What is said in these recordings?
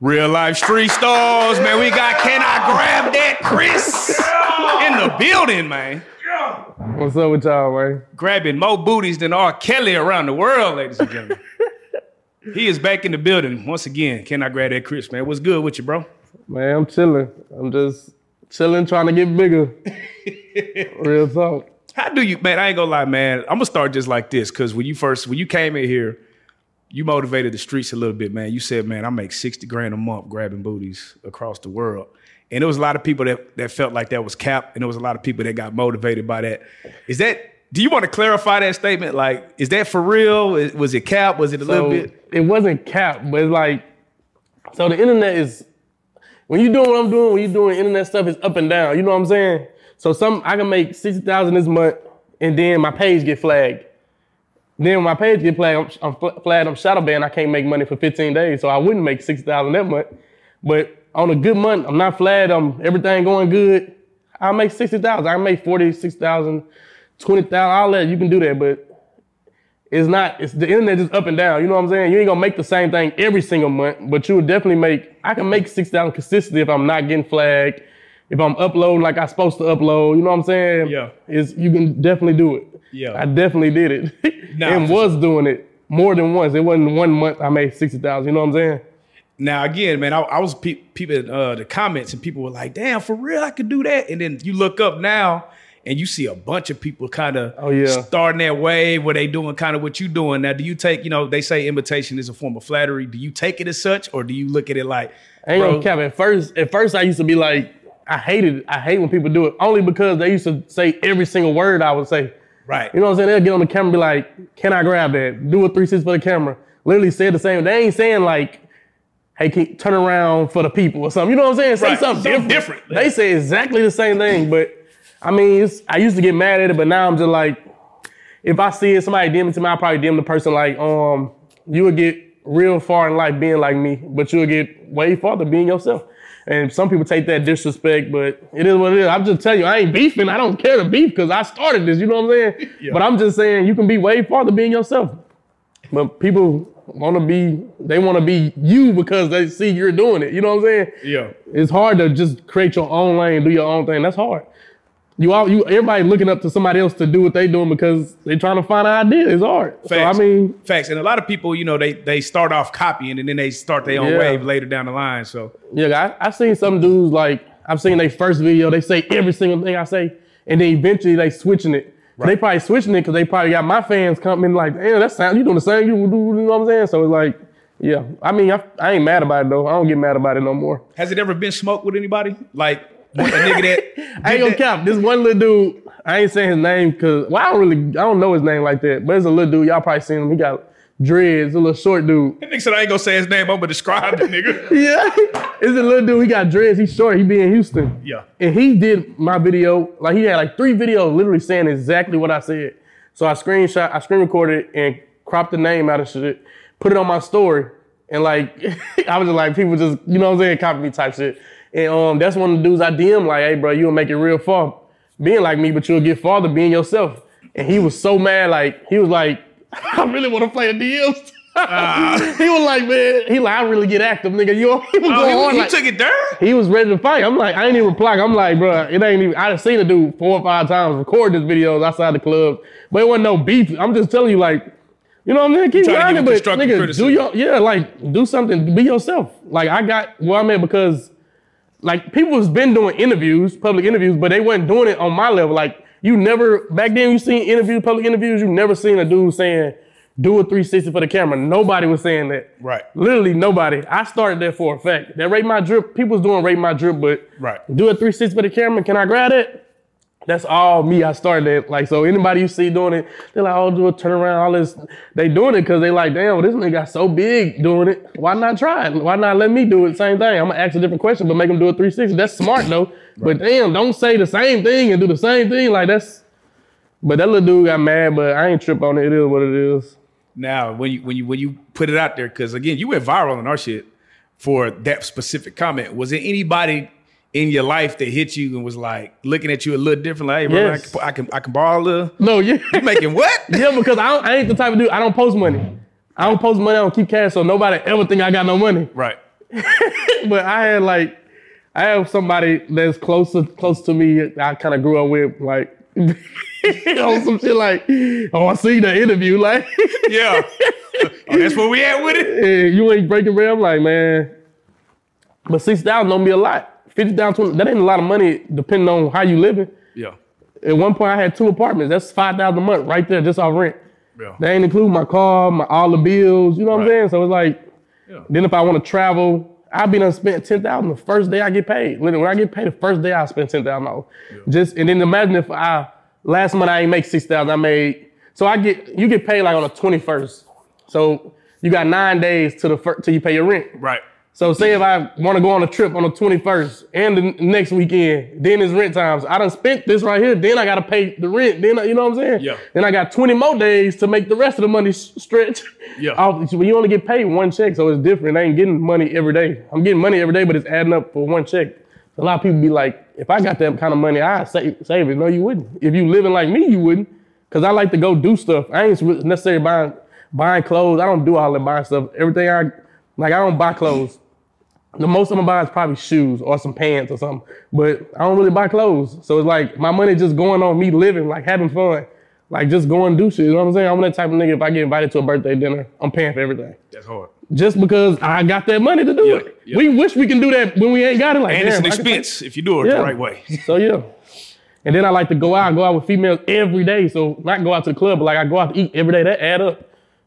Reallyfe Street Starz, man. We got Can I Grab That Chris in the building, man. What's up with y'all, man? Grabbing more booties than R. Kelly around the world, ladies and gentlemen. he is back in the building once again. Can I grab that Chris, man? What's good with you, bro? Man, I'm chilling. I'm just chilling, trying to get bigger. Real talk. How do you, man? I ain't gonna lie, man. I'm gonna start just like this because when you first, when you came in here, you motivated the streets a little bit, man. You said, man, I make 60 grand a month grabbing booties across the world. And there was a lot of people that, that felt like that was cap, and there was a lot of people that got motivated by that. Is that, do you want to clarify that statement? Like, is that for real? Was it cap? Was it a little bit? It wasn't cap, but it's like, so the internet is, when you're doing what I'm doing, when you're doing internet stuff, it's up and down. You know what I'm saying? So some, I can make 60,000 this month, and then my page get flagged. Then when my page get flagged, I'm, I'm fl- flagged, I'm shadow banned, I can't make money for 15 days, so I wouldn't make 60,000 that month. But on a good month, I'm not flagged, I'm everything going good, I make 60,000. I make 40, 60,000, 20,000, all that, you can do that, but it's not, it's the internet just up and down. You know what I'm saying? You ain't gonna make the same thing every single month, but you will definitely make, I can make 6,000 consistently if I'm not getting flagged, if I'm uploading like I'm supposed to upload. You know what I'm saying? Yeah. It's, you can definitely do it. Yeah. I definitely did it. Nah, and was doing it more than once. It wasn't one month I made 60,000. You know what I'm saying? Now again, man, I, I was pe- peeping uh, the comments, and people were like, "Damn, for real, I could do that." And then you look up now, and you see a bunch of people kind of Oh, yeah. starting that wave where they doing kind of what you doing. Now, do you take, you know, they say imitation is a form of flattery. Do you take it as such, or do you look at it like, I ain't gonna cap. At first, at first I used to be like, I hated it. I hate when people do it only because they used to say every single word I would say. Right? You know what I'm saying? They'll get on the camera and be like, can I grab that? Do a 360 for the camera. Literally say the same. They ain't saying like, hey, can turn around for the people or something. You know what I'm saying? Say Right. something Something different. different. They say exactly the same thing, but I mean, it's, I used to get mad at it, but now I'm just like, if I see it, somebody DM it to me, I'll probably DM the person like, um, you would get real far in life being like me, but you'll get way farther being yourself. And some people take that disrespect, but it is what it is. I'm just telling you, I ain't beefing. I don't care to beef because I started this. You know what I'm saying? Yeah. But I'm just saying you can be way farther being yourself. But people want to be, they want to be you because they see you're doing it. You know what I'm saying? Yeah. It's hard to just create your own lane, do your own thing. That's hard. You all, you everybody looking up to somebody else to do what they doing because they trying to find an idea. It's hard. So I Facts. mean, Facts, and a lot of people, you know, they they start off copying and then they start their own Yeah. wave later down the line. So Yeah, I, I seen some dudes like I've seen their first video, they say every single thing I say, and then eventually they switching it. They probably switching it because they probably got my fans coming like, damn, that sound you doing the same you do, you know what I'm saying? So it's like, yeah. I mean, I, I ain't mad about it though. I don't get mad about it no more. has it ever been smoked with anybody? Like a nigga that I ain't gonna that? cap. This one little dude, I ain't saying his name because well, I don't really I don't know his name like that. But it's a little dude, y'all probably seen him. He got dreads, a little short dude. That nigga said I ain't gonna say his name. I'm gonna describe the nigga. Yeah. it's a little dude, he got dreads, he's short, he be in Houston. Yeah. And he did my video, like he had like three videos literally saying exactly what I said. So I screenshot, I screen recorded it and cropped the name out of shit, put it on my story. And like, I was just like, people just, you know what I'm saying, copy me type shit. And um, that's one of the dudes I DM like, hey bro, you'll make it real far being like me, but you'll get farther being yourself. And he was so mad, like, he was like, I really want to play the DMs. he was like, man, he like, I really get active, nigga. You, he was Oh, going he, on he like, took it there. he was ready to fight. I'm like, I ain't even reply. I'm like, bro, it ain't even. I done seen a dude four or five times record this videos outside the club, but it wasn't no beef. I'm just telling you, like, you know what I'm saying? Keep grinding, but nigga, do your yeah, like, do something. Be yourself. Like, I got where I'm at because, like, people has been doing interviews, public interviews, but they wasn't doing it on my level. Like, you never back then you seen interviews, public interviews. You never seen a dude saying. Do a 360 for the camera. Nobody was saying that. Right. Literally nobody. I started that for a fact. That rate my drip, people was doing rate my drip, but Right. do a 360 for the camera. Can I grab it? That's all me. I started that. Like, so anybody you see doing it, they're like, oh, do a turnaround, all this. They doing it because they like, damn, this nigga got so big doing it. Why not try it? Why not let me do it? Same thing. I'm gonna ask a different question, but make them do a 360. That's smart though. But damn, don't say the same thing and do the same thing. Like that's. But that little dude got mad, but I ain't trip on it. It is what it is. Now, when you when you when you put it out there, because again, you went viral on our shit for that specific comment. Was it anybody in your life that hit you and was like looking at you a little different? Like, hey, bro, Yes. I, can, I can I can borrow a little. No, yeah. You making what? Yeah, because I, don't, I ain't the type of dude. I don't post money. I don't post money. I don't keep cash, so nobody ever think I got no money. Right. but I had like I have somebody that's closer close to me. I kind of grew up with like on some shit like, oh, I see the interview like, Yeah. oh, that's where we at with it. you ain't breaking bread. I'm like, man, but six thousand don't be a lot. Fifty thousand, that ain't a lot of money depending on how you living. Yeah. At one point, I had two apartments. That's five thousand a month right there, just off rent. Yeah. They ain't include my car, my all the bills. You know what Right. I'm saying? So it's like, Yeah. then if I want to travel, I be done spent ten thousand the first day I get paid. When when I get paid the first day, I spend ten thousand dollars. Just and then imagine if I last month I ain't make six thousand. I made so I get you get paid like on the twenty first. So you got nine days to the first till you pay your rent. Right. So say if I want to go on a trip on the 21st and the next weekend, then it's rent times. I done spent this right here. Then I gotta pay the rent. Then I- you know what I'm saying? Yeah. Then I got 20 more days to make the rest of the money stretch. Yeah. So you only get paid one check, so it's different. I ain't getting money every day. I'm getting money every day, but it's adding up for one check. A lot of people be like, if I got that kind of money, I save, save it. No, you wouldn't. If you living like me, you wouldn't. Cause I like to go do stuff. I ain't necessarily buying buying clothes. I don't do all that buying stuff. Everything I like, I don't buy clothes. The most I'm gonna buy is probably shoes or some pants or something. But I don't really buy clothes. So it's like my money just going on me living, like having fun. Like just going do shit. You know what I'm saying? I'm that type of nigga if I get invited to a birthday dinner, I'm paying for everything. That's hard. Just because I got that money to do Yeah, it. yeah. We wish we can do that when we ain't got it. Like, And it's an damn, I can take- expense if you do it Yeah. the right way. so yeah. And then I like to go out, go out with females every day. So not go out to the club, but like I go out to eat every day. That add up.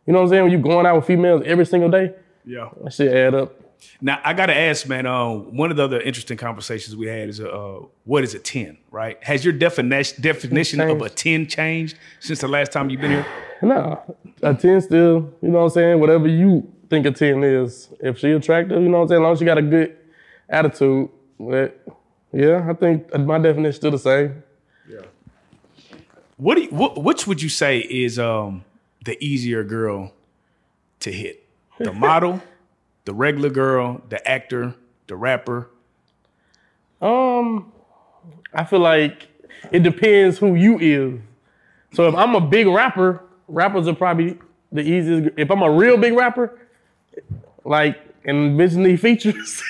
You know what I'm saying? When you going out with females every single day, Yeah. that shit add up. Now I gotta ask, man. Um, one of the other interesting conversations we had is, uh, what is a ten? Right? Has your definition definition of a ten changed since the last time you've been here? Nah, a 10 still, you know what I'm saying? Whatever you think a 10 is. If she attractive, you know what I'm saying? As long as she got a good attitude. But yeah, I think my definition still the same. What do you, what, which would you say is um the easier girl to hit? The model, the regular girl, the actor, the rapper. Um, I feel like it depends who you is. So if I'm a big rapper, rappers are probably the easiest. If I'm a real big rapper, like and bitches need features,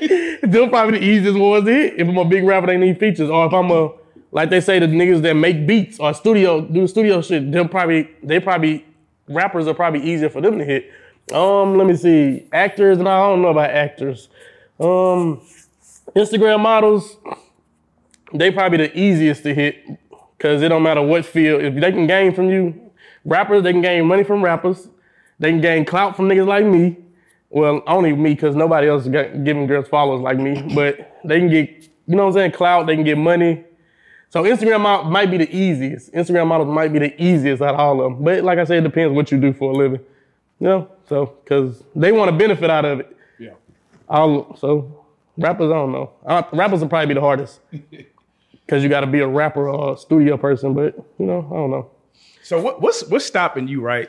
they're probably the easiest ones to hit. If I'm a big rapper, they need features. Or if I'm a like they say the niggas that make beats or studio do studio shit, they'll probably they probably rappers are probably easier for them to hit. Um, let me see. Actors, and I don't know about actors. Um, Instagram models, they probably the easiest to hit because it don't matter what field. If they can gain from you, rappers, they can gain money from rappers. They can gain clout from niggas like me. Well, only me because nobody else is giving girls followers like me. But they can get, you know what I'm saying, clout. They can get money. So Instagram might be the easiest. Instagram models might be the easiest out of all of them. But like I said, it depends what you do for a living. You know, so because they want to benefit out of it. Yeah. All so rappers, I don't know. Uh, rappers will probably be the hardest because you got to be a rapper or a studio person. But you know, I don't know. So what, what's what's stopping you, right?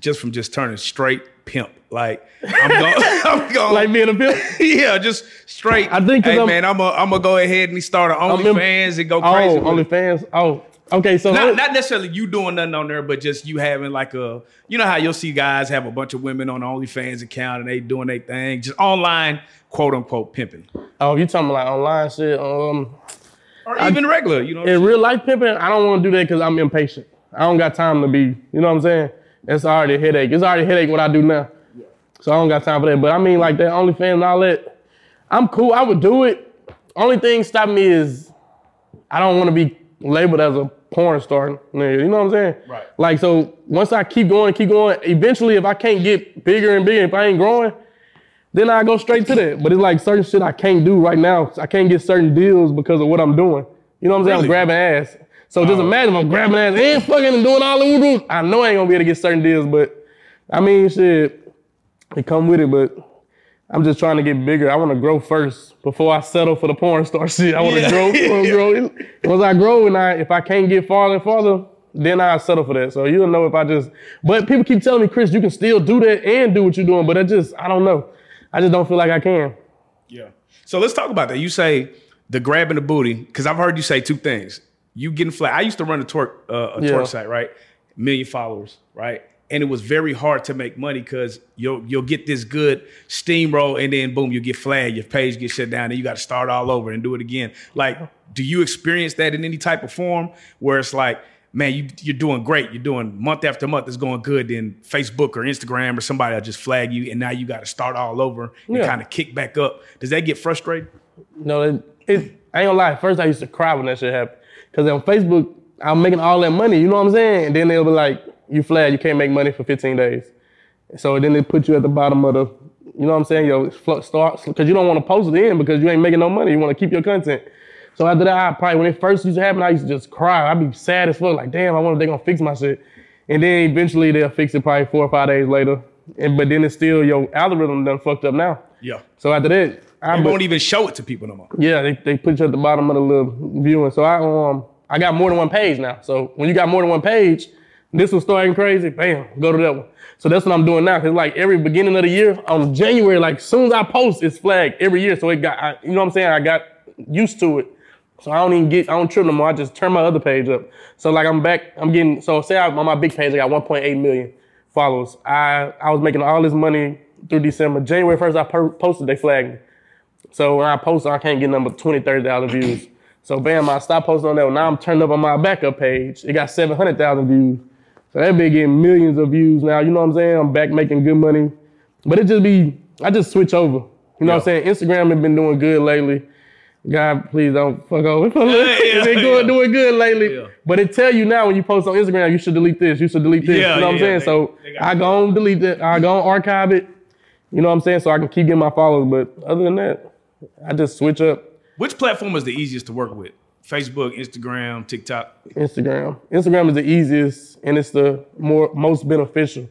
Just from just turning straight pimp. Like I'm going, I'm going Like being a pimp. yeah, just straight. I think. hey I'm- man, I'm gonna I'm gonna go ahead and start an OnlyFans and go Oh, crazy. it. OnlyFans. Oh, okay. So not, not necessarily you doing nothing on there, but just you having like a, you know how you'll see guys have a bunch of women on the OnlyFans account and they doing their thing, just online, quote unquote, pimping, oh, you talking like online shit? Um, or even regular, you know. What I'm in real life pimping, I don't want to do that because I'm impatient. I don't got time to be. You know what I'm saying? It's already a headache. It's already a headache what I do now. So I don't got time for that. But I mean, like that OnlyFans and all that, I'm cool. I would do it. Only thing stopping me is I don't want to be labeled as a porn star. You know what I'm saying? Right. Like so, once I keep going, keep going. Eventually, if I can't get bigger and bigger, if I ain't growing, then I go straight to that. But it's like certain shit I can't do right now. I can't get certain deals because of what I'm doing. You know what I'm saying? Really? I'm grabbing ass. So just Oh. imagine if I'm grabbing ass and fucking and doing all the woo I know I ain't gonna be able to get certain deals, but I mean shit, it come with it, but I'm just trying to get bigger. I want to grow first before I settle for the porn star shit. I want to Yeah. grow, I grow. Once I grow and I, if I can't get farther and farther, then I settle for that. So you'll know if I just. But people keep telling me, Chris, you can still do that and do what you're doing, but I just, I don't know. I just don't feel like I can. Yeah. So let's talk about that. You say the grabbing the booty because I've heard you say two things. You getting flat. I used to run a twerk uh, a Yeah. twerk site, right? Million followers, right? And it was very hard to make money because you'll you'll get this good steamroll and then boom you get flagged your page gets shut down and you got to start all over and do it again like do you experience that in any type of form where it's like man you, you're doing great you're doing month after month it's going good then facebook or instagram or somebody will just flag you and now you got to start all over and Yeah. kind of kick back up does that get frustrating No, it, it, I ain't gonna lie. First, I used to cry when that shit happened. Cause on Facebook, I'm making all that money. You know what I'm saying? And then they'll be like, "You flagged. You can't make money for 15 days." So then they put you at the bottom of the, you know what I'm saying? Yo, fl- start because you don't want to post it in because you ain't making no money. You want to keep your content. So after that, I probably when it first used to happen, I used to just cry. I'd be sad as fuck. Like, damn, I wonder if they gonna fix my shit. And then eventually they'll fix it probably four or five days later. And but then it's still your algorithm done fucked up now. yeah So after that, I you but- won't even show it to people no more yeah, they, they put you at the bottom of the little viewing. So I um I got more than one page now. So when you got more than one page, this was starting crazy. Bam, go to that one. So that's what I'm doing now. Cause like every beginning of the year on January, like soon as I post, it's flagged every year. So it got I, you know what I'm saying. I got used to it. So I don't even get I don't trip no more. I just turn my other page up. So like I'm back. I'm getting so say I, on my big page I got 1.8 million followers. I I was making all this money through December. January 1st I per- posted. They flagged me. So when I post, I can't get number 20, 30,000 views. So bam, I stopped posting on that one. Now I'm turned up on my backup page. It got 700,000 views. So that big getting millions of views now. You know what I'm saying? I'm back making good money. But it just be, I just switch over. You know what I'm saying? Instagram has been doing good lately. God, please don't fuck over. it's been yeah, going, yeah. doing good lately. Yeah. But it tell you now when you post on Instagram, you should delete this, you should delete this. Yeah, you know what yeah, I'm saying? they- so they I go and delete it. I go and archive it. You know what I'm saying? So I can keep getting my followers. But other than that, I just switch up which platform is the easiest to work with facebook instagram tiktok Instagram. Instagram is the easiest and it's the more most beneficial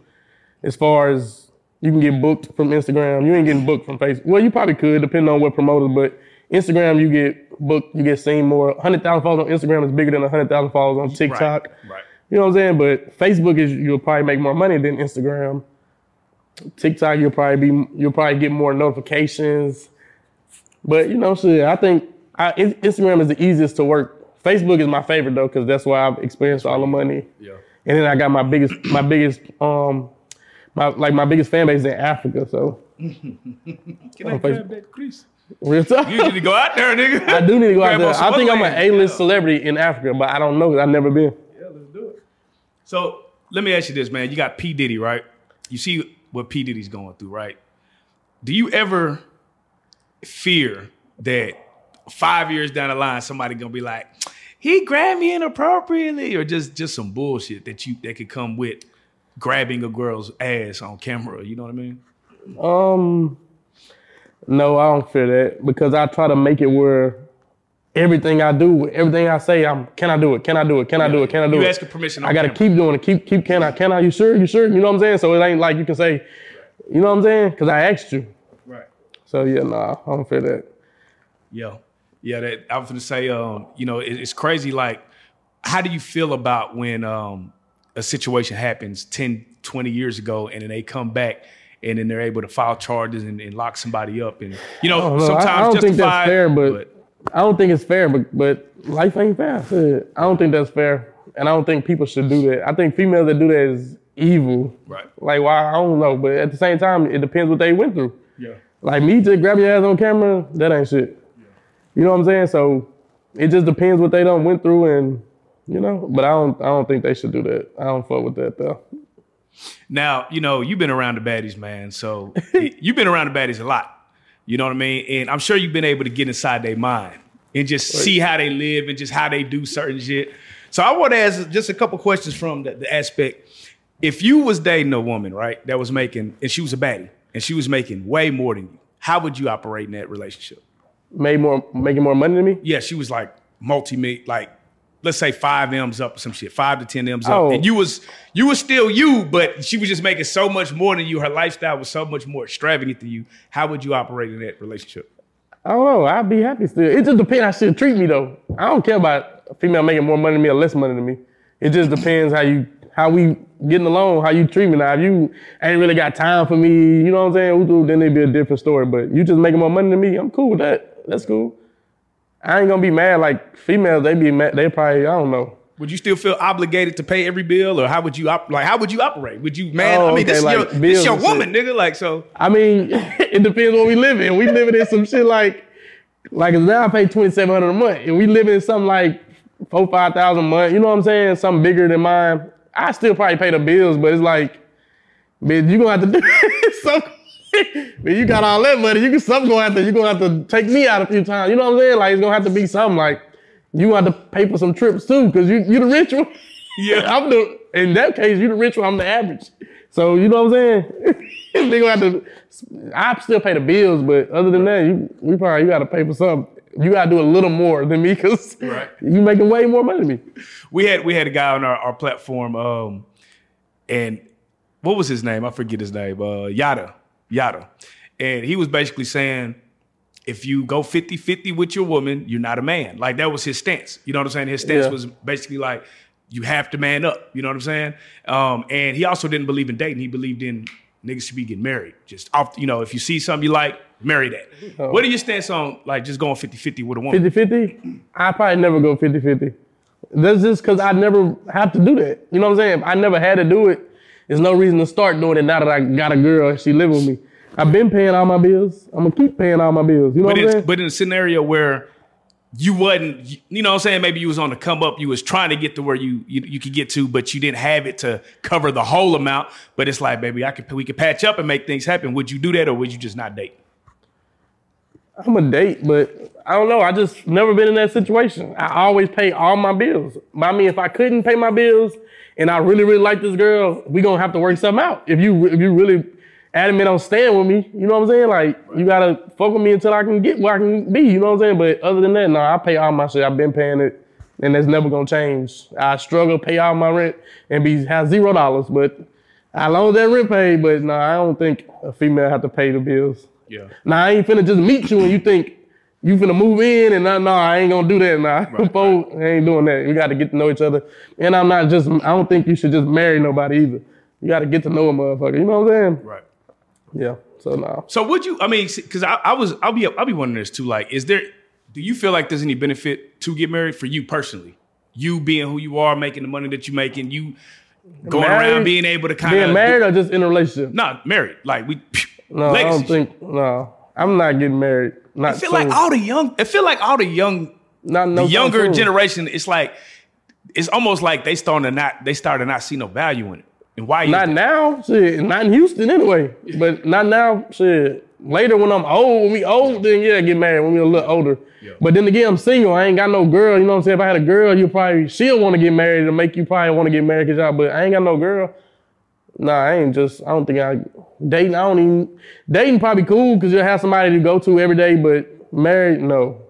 as far as you can get booked from Instagram. You ain't getting booked from Facebook. Well, you probably could, depending on what promoter, but Instagram you get booked, you get seen more. 100,000 followers on Instagram is bigger than 100,000 followers on TikTok. right You know what I'm saying? But Facebook is you'll probably make more money than Instagram. TikTok you'll probably be you'll probably get more notifications. But you know, shit, I think I, In- Instagram is the easiest to work. Facebook is my favorite though, because that's where I've experienced all the money. yeah And then I got my biggest my biggest um my like my biggest fan base in Africa. So Can I grab Facebook. that Chris? real talk. You need to go out there, nigga. I do need to go out there. I think I'm an. A-list Yeah. celebrity in Africa, but I don't know 'cause I've never been. Yeah, let's do it. So let me ask you this, man. You got P. Diddy, right? You see what P. Diddy's going through, right? Do you ever fear that five years down the line somebody gonna be like, he grabbed me inappropriately, or just just some bullshit that you that could come with grabbing a girl's ass on camera? You know what I mean? Um, no, I don't fear that because I try to make it where everything I do, everything I say, I'm can I do it? Can I do it? Can I do it? Can I do You it? asking permission on I gotta camera. keep doing it. Keep keep. Can I? Can I? You sure? You sure? You know what I'm saying? So it ain't like you can say, you know what I'm saying? Because I asked you. Right. So yeah, nah, I don't fear that. Yeah. Yeah, that I was gonna say, um, you know, it, it's crazy. Like, how do you feel about when um, a situation happens 10, 20 years ago and then they come back and then they're able to file charges and, and lock somebody up and you know, know. I- sometimes I don't think that's fair, but- I don't think it's fair, but but life ain't fair. I don't think that's fair, and I don't think people should do that. I think females that do that is evil. Right. Like why? I don't know, but at the same time, it depends what they went through. Yeah. Like me to grab your ass on camera, that ain't shit. You know what I'm saying? So it just depends what they done went through, and you know. But I don't. I don't think they should do that. I don't fuck with that though. Now, you know, you've been around the baddies, man. So you've been around the baddies a lot. You know what I mean? And I'm sure you've been able to get inside their mind and just see how they live and just how they do certain shit. So I want to ask just a couple questions from the, the aspect. If you was dating a woman, right, that was making, and she was a baddie, and she was making way more than you, how would you operate in that relationship? Made more, making more money than me. Yeah, she was like multi like let's say five M's up or some shit, five to ten M's Oh. up. And you was you was still you, but she was just making so much more than you. Her lifestyle was so much more extravagant than you. How would you operate in that relationship? I don't know. I'd be happy still. It just depends how she treat me though. I don't care about a female making more money than me or less money than me. It just depends how you how we getting along, how you treat me. Now if you ain't really got time for me, you know what I'm saying? Then it'd be a different story. But you just making more money than me, I'm cool with that. That's cool. I ain't gonna be mad like females. They be mad. They probably I don't know. Would you still feel obligated to pay every bill, or how would you op- like? How would you operate? Would you, man? Oh, I mean, okay, this, like is your, this is your and shit. woman, nigga. Like, so I mean, it depends what we live in. We living in some shit like, like now I pay twenty seven hundred a month, and we live in something like four five thousand a month. You know what I'm saying? Something bigger than mine. I still probably pay the bills, but it's like, man, you gonna have to do so. Man, you got all that money. You can something gonna have to. You gonna have to take me out a few times. You know what I'm saying? Like it's gonna have to be something. Like you have to pay for some trips too, cause you you the rich one. Yeah. I'm the. In that case, you the rich one. I'm the average. So you know what I'm saying? they gonna have to. I still pay the bills, but other than that, you we probably you got to pay for something. You got to do a little more than me, cause Right. you making way more money than me. we had we had a guy on our, our platform, um, and what was his name? I forget his name. Uh, Yada, Yada, and he was basically saying, if you go 50-50 with your woman, you're not a man. Like that was his stance. You know what I'm saying? His stance Yeah. was basically like you have to man up. You know what I'm saying? Um, and he also didn't believe in dating. He believed in niggas should be getting married. Just off, you know, if you see something you like, marry that. Oh. What are your stance on like just going 50-50 with a woman? 50 50, I probably never go 50 50. That's just because I never have to do that. You know what I'm saying? I never had to do it, there's no reason to start doing it now that I got a girl and she live with me. I've been paying all my bills. I'm gonna keep paying all my bills. You know But what I'm saying? but in a scenario where you wasn't, you know what I'm saying? Maybe you was on the come up, you was trying to get to where you, you you could get to, but you didn't have it to cover the whole amount. But it's like, baby, I could we could patch up and make things happen. Would you do that or would you just not date? I'm a date, but I don't know. I just never been in that situation. I always pay all my bills. I mean, if I couldn't pay my bills and I really, really like this girl, we gonna have to work something out. If you if you really adamant on staying with me, you know what I'm saying? Like you gotta fuck with me until I can get where I can be. You know what I'm saying? But other than that, no, I pay all my shit. I've been paying it, and that's never gonna change. I struggle to pay all my rent and be have zero dollars, but I loan that rent paid. But no, I don't think a female have to pay the bills. Yeah. Now I ain't finna just meet you and you think you finna move in and nah, nah I ain't gonna do that now. Folks, I ain't doing that. We gotta get to know each other. And I'm not just I don't think you should just marry nobody either. You gotta get to know a motherfucker. You know what I'm saying? Right. Yeah. So no. So would you? I mean, because I, I was, I'll be, I'll be wondering this too. Like, is there? Do you feel like there's any benefit to get married for you personally? You being who you are, making the money that you're making, you going around being able to kind Being of married or just in a relationship? Not married. Like we. No, I don't think no. I'm not getting married. Not I feel soon. like all the young. I feel like all the young, not no the younger soon. generation. It's like, it's almost like they starting to not. They started to not see no value in it. And why? Not that? now, shit. Not in Houston anyway. But not now, shit. Later when I'm old, when we old, then yeah, get married when we a little older. But then again, I'm single. I ain't got no girl. You know what I'm saying? If I had a girl, you probably she'll want to get married to make you probably want to get married, cause y'all. But I ain't got no girl. Nah, I ain't just. I don't think I dating. I don't even dating. Probably cool because you'll have somebody to go to every day. But married, no,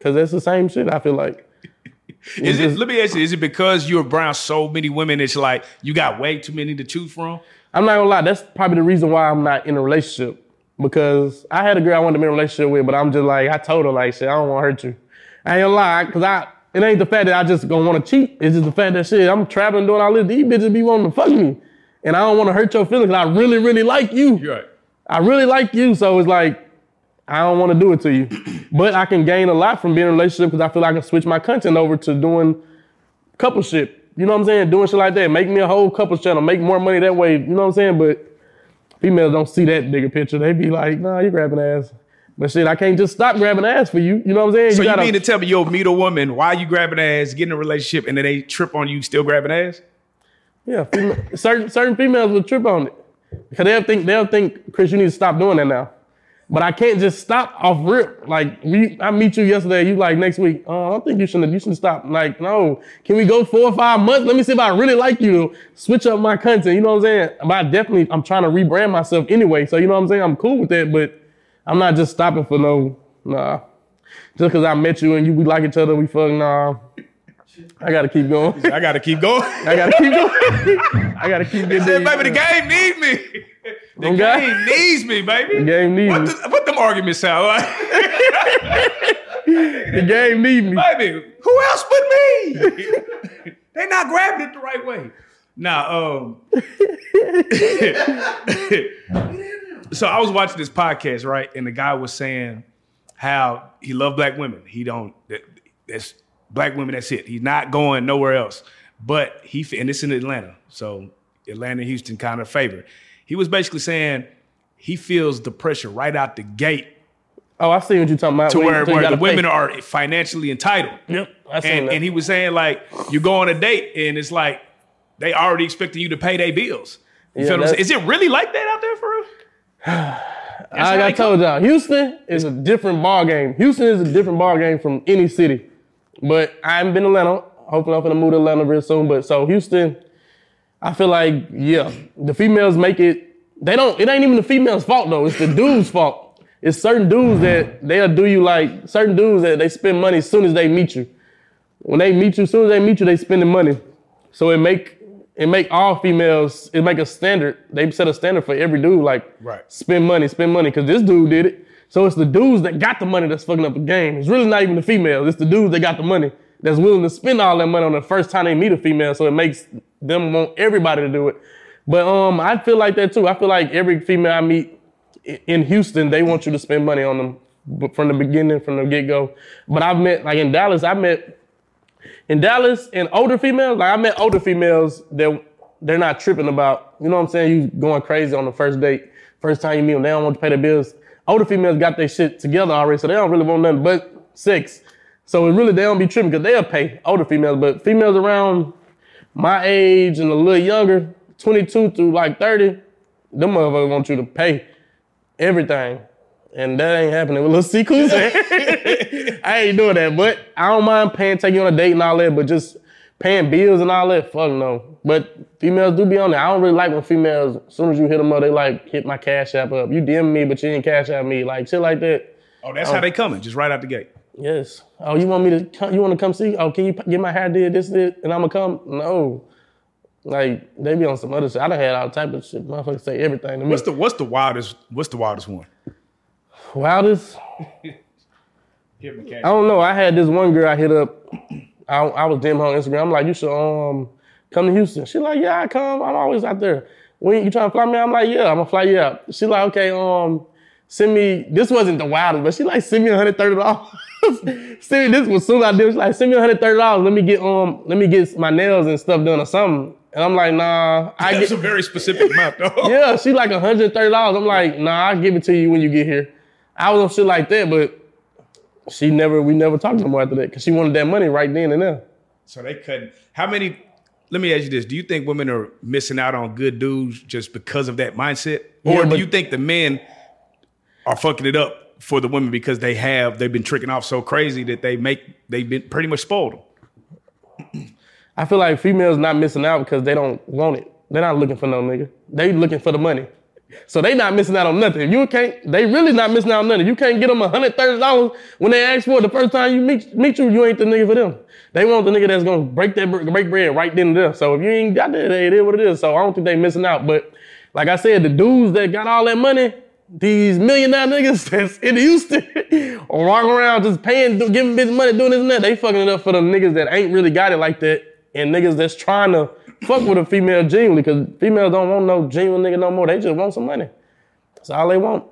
cause that's the same shit. I feel like. Is it? just- Let me ask you. Is it because you're around so many women? It's like you got way too many to choose from. I'm not gonna lie, that's probably the reason why I'm not in a relationship. Because I had a girl I wanted to be in a relationship with, but I'm just like, I told her, like, shit, I don't wanna hurt you. I ain't gonna lie, cause I it ain't the fact that I just gonna wanna cheat. It's just the fact that shit, I'm traveling doing all this, these bitches be wanting to fuck me. And I don't wanna hurt your feelings. I really, really like you. right. I really like you, so it's like I don't want to do it to you. But I can gain a lot from being in a relationship because I feel like I can switch my content over to doing couple shit. You know what I'm saying? Doing shit like that. Make me a whole couples channel. Make more money that way. You know what I'm saying? But females don't see that bigger picture. They be like, nah, you're grabbing ass. But shit, I can't just stop grabbing ass for you. You know what I'm saying? So you, gotta, mean to tell me you'll meet a woman while you grabbing ass, get in a relationship, and then they trip on you still grabbing ass? Yeah, certain certain females will trip on it because they'll think they'll think Chris, you need to stop doing that now. But I can't just stop off rip. Like we, I meet you yesterday. You like next week. Oh, I don't think you should you should stop. Like no, can we go four or five months? Let me see if I really like you. Switch up my content. You know what I'm saying? But I definitely I'm trying to rebrand myself anyway. So you know what I'm saying? I'm cool with that. But I'm not just stopping for no nah. Just because I met you and you we like each other, we fuck nah. I gotta keep going. I gotta keep going. I gotta keep going. I gotta keep getting Said, baby, the game needs me. The Okay. game needs me, baby. The game needs what, me. the, what them arguments sound like? The game needs me. baby, who else but me? they not grabbing it the right way. Nah, um. so I was watching this podcast, right? And the guy was saying how he loved black women. He don't that, that's Black women, that's it. He's not going nowhere else. But he and it's in Atlanta, so Atlanta Houston kind of favor. He was basically saying he feels the pressure right out the gate Oh, I see what you're talking about. to where, where the women pay. are financially entitled. Yep, I seen And, that. and he was saying like you go on a date and it's like they already expecting you to pay their bills. You Yeah, feel what I'm saying? Is it really like that out there for real? Like I they told y'all, Houston is a different ball game. Houston is a different ball game from any city. But I haven't been to Atlanta. Hopefully, I'm gonna move to Atlanta real soon. But so Houston, I feel like yeah, the females make it. They don't. It ain't even the females' fault though. It's the dudes' fault. It's certain dudes that they'll do you like certain dudes that they spend money as soon as they meet you. When they meet you, as soon as they meet you, they spending money. So it make it make all females. It make a standard. They set a standard for every dude. Like Right. spend money, spend money, because this dude did it. So it's the dudes that got the money that's fucking up the game. It's really not even the females. It's the dudes that got the money that's willing to spend all that money on the first time they meet a female. So it makes them want everybody to do it. But um, I feel like that too. I feel like every female I meet in Houston, they want you to spend money on them from the beginning, from the get go. But I've met like in Dallas, I met in Dallas and older females. Like I met older females that they're not tripping about. You know what I'm saying? You going crazy on the first date, first time you meet them, they don't want to pay the bills. Older females got their shit together already, so they don't really want nothing but sex. So it really they don't be tripping because they'll pay older females, but females around my age and a little younger, 22 through like 30, them motherfuckers want you to pay everything. And that ain't happening with Lil C I ain't doing that, but I don't mind paying, taking you on a date and all that, but just paying bills and all that, fuck no. But females do be on there. I don't really like when females, as soon as you hit them up, they like hit my cash app up. You DM me, but you didn't cash app me, like shit like that. Oh, that's how they coming, just right out the gate. Yes. Oh, you want me to? Come, you want to come see? Oh, can you get my hair did this, this, and I'ma come? No. Like they be on some other shit. I done had all type of shit. Motherfuckers say everything to me. What's the what's the wildest what's the wildest one? wildest? I don't know. I had this one girl I hit up. I, I was DM her on Instagram. I'm like, you should um come to Houston. She like, yeah, I come. I'm always out there. When you trying to fly me? I'm like, yeah, I'm gonna fly you out. She like, okay, um, send me. This wasn't the wildest, but she like, send me 130 dollars. send me this was soon I did. She like, send me 130 dollars. Let me get um, let me get my nails and stuff done or something. And I'm like, nah, I That's get. a very specific amount, though. Yeah, she like $130. I'm like, nah, I'll give it to you when you get here. I was on shit like that, but she never, we never talked no more after that because she wanted that money right then and there. So they couldn't. How many? Let me ask you this: Do you think women are missing out on good dudes just because of that mindset, or Yeah, do you think the men are fucking it up for the women because they have they've been tricking off so crazy that they make they've been pretty much spoiled? I feel like females not missing out because they don't want it. They're not looking for no nigga. They looking for the money. So they not missing out on nothing. You can't, they really not missing out on nothing. You can't get them $130 when they ask for it the first time you meet, meet you, you ain't the nigga for them. They want the nigga that's gonna break that break bread right then and there. So if you ain't got that, it is what it is. So I don't think they missing out. But like I said, the dudes that got all that money, these millionaire niggas that's in Houston, walking around just paying, giving bitch money, doing this and that, they fucking it up for the niggas that ain't really got it like that, and niggas that's trying to fuck with a female genuinely, because females don't want no genuine nigga no more. They just want some money. That's all they want.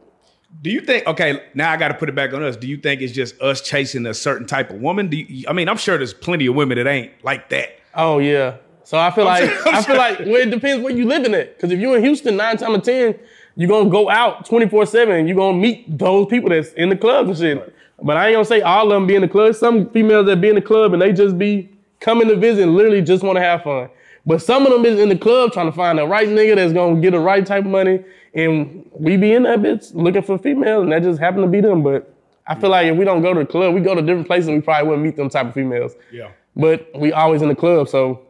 Do you think? Okay, now I got to put it back on us. Do you think it's just us chasing a certain type of woman? Do you, I mean, I'm sure there's plenty of women that ain't like that. Oh yeah. So I feel like saying- I'm I feel like well, it depends where you living at. Because if you're in Houston, nine times out of ten, you're gonna go out 24 seven. You're gonna meet those people that's in the clubs and shit. But I ain't gonna say all of them be in the club. Some females that be in the club and they just be coming to visit and literally just want to have fun. But some of them is in the club trying to find the right nigga that's gonna get the right type of money. And we be in that bitch looking for females, and that just happen to be them. But I feel like if we don't go to the club, we go to different places, we probably wouldn't meet them type of females. Yeah. But we always in the club, so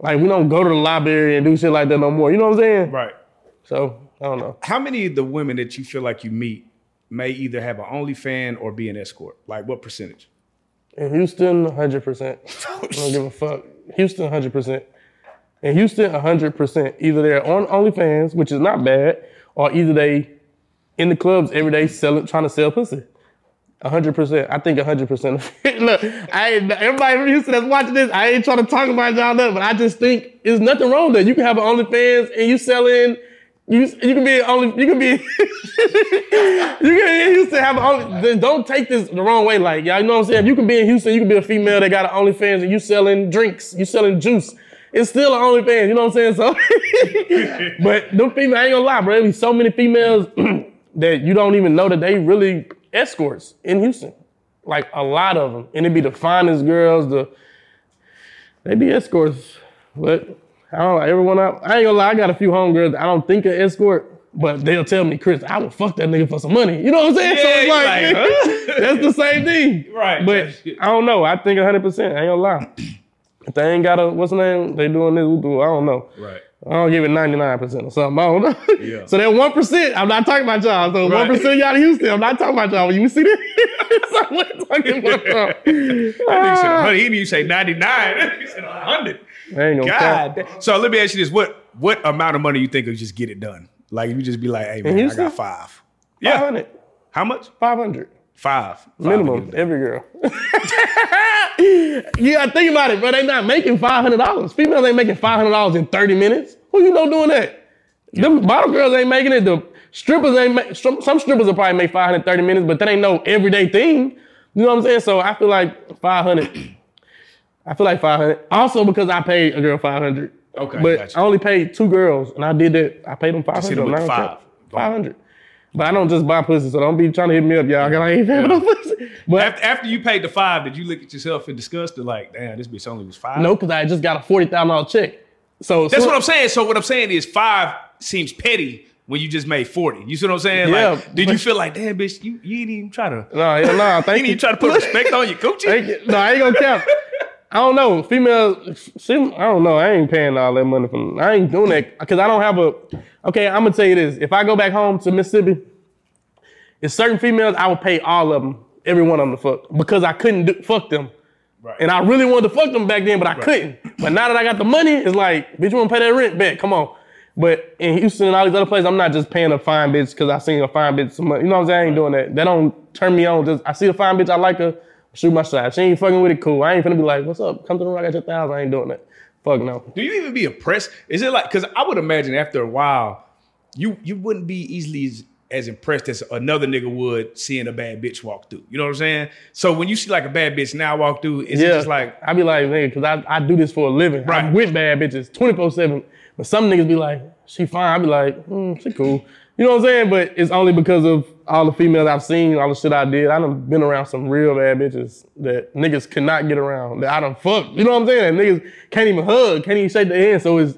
like we don't go to the library and do shit like that no more. You know what I'm saying? Right. So I don't know. How many of the women that you feel like you meet may either have an OnlyFan or be an escort? Like what percentage? In Houston, 100%. I don't give a fuck. Houston, 100%. In Houston, 100%. Either they're on OnlyFans, which is not bad, or either they in the clubs every day selling, trying to sell pussy. 100%. I think 100%. Look, I everybody from Houston that's watching this, I ain't trying to talk about y'all nothing, but I just think there's nothing wrong that. You can have an OnlyFans and you selling You you can be only you can be you can in Houston have only don't take this the wrong way. Like y'all you know what I'm saying. If you can be in Houston, you can be a female that got an OnlyFans and you selling drinks, you selling juice. It's still an OnlyFans, you know what I'm saying? So, but them females, I ain't gonna lie, bro. There be so many females that you don't even know that they really escorts in Houston. Like a lot of them, and it be the finest girls. The they be escorts, but I don't know. Everyone out. I ain't gonna lie. I got a few homegirls. that I don't think are escort, but they'll tell me, Chris, I would fuck that nigga for some money. You know what I'm saying? so it's like, like, huh? that's the same thing. Right. But I don't know. I think 100. percent I ain't gonna lie. If they ain't got a what's the name? They doing this. do- I don't know. Right. I don't give it 99% or something. I don't know. Yeah. so that 1%, I'm not talking about y'all. So Right. 1% y'all in Houston, I'm not talking about y'all. You see this? so I'm talking about y'all. That 100. He ah. didn't even say 99. He said 100. Ain't gonna. God. So let me ask you this: what what amount of money you think will just get it done? Like you just be like, hey man, I got five. Yeah. 500. How much? 500. Five. Five Minimum, get it done. every girl. you gotta think about it, bro. They not making $500. Females ain't making $500 in 30 minutes. Who you know doing that? Them bottle girls ain't making it. The strippers ain't make, some some strippers will probably make 530 minutes, but that ain't no everyday thing. You know what I'm saying? So I feel like 500. I feel like 500. Also because I paid a girl 500. Okay, But gotcha. I only paid two girls, and I did that. I paid them 500. hit 'em with I'm not gonna five. cap. 500. But I don't just buy pussy, so don't be trying to hit me up, y'all. Cause I ain't paying no pussy. But After, after you paid the five, did you look at yourself in disgust and like, damn, this bitch only was five? no, because I just got a forty thousand dollar check. So That's so- what I'm saying. So what I'm saying is five seems petty when you just made 40. You see what I'm saying? Yeah, like, did you feel like, damn, bitch, you, you ain't even try to, No, yeah, no, you thank ain't you. even try to put respect on your coochie? Thank you. No, I ain't gonna cap. I don't know. Female, I don't know. I ain't paying all that money for. I ain't doing that because I don't have a. Okay, I'm gonna tell you this. If I go back home to Mississippi, it's certain females I would pay all of them, every one of them to fuck because I couldn't do, fuck them. Right. And I really wanted to fuck them back then, but I couldn't. But now that I got the money, it's like, bitch, you wanna pay that rent back? Come on. But in Houston and all these other places, I'm not just paying a fine bitch because I seen a fine bitch some money. You know what I'm saying? I ain't doing that. That don't turn me on. Just I see a fine bitch, I like her, shoot my shot. She ain't fucking with it, cool. I ain't finna be like, what's up? Come to the room, I got your thousand. I ain't doing that. Fuck no. Do you even be impressed? Is it like because I would imagine after a while, you you wouldn't be easily as, as impressed as another nigga would seeing a bad bitch walk through. You know what I'm saying? So when you see like a bad bitch now walk through, is it Yeah, just like I be like, nigga, cause I, I do this for a living. Right. I'm with bad bitches 24 seven. But some niggas be like, she fine. I'd be like, hmm, she cool. You know what I'm saying? But it's only because of all the females I've seen, all the shit I did. I done been around some real bad bitches that niggas cannot get around. That I done fucked. You know what I'm saying? That niggas can't even hug, can't even shake their hand. So it's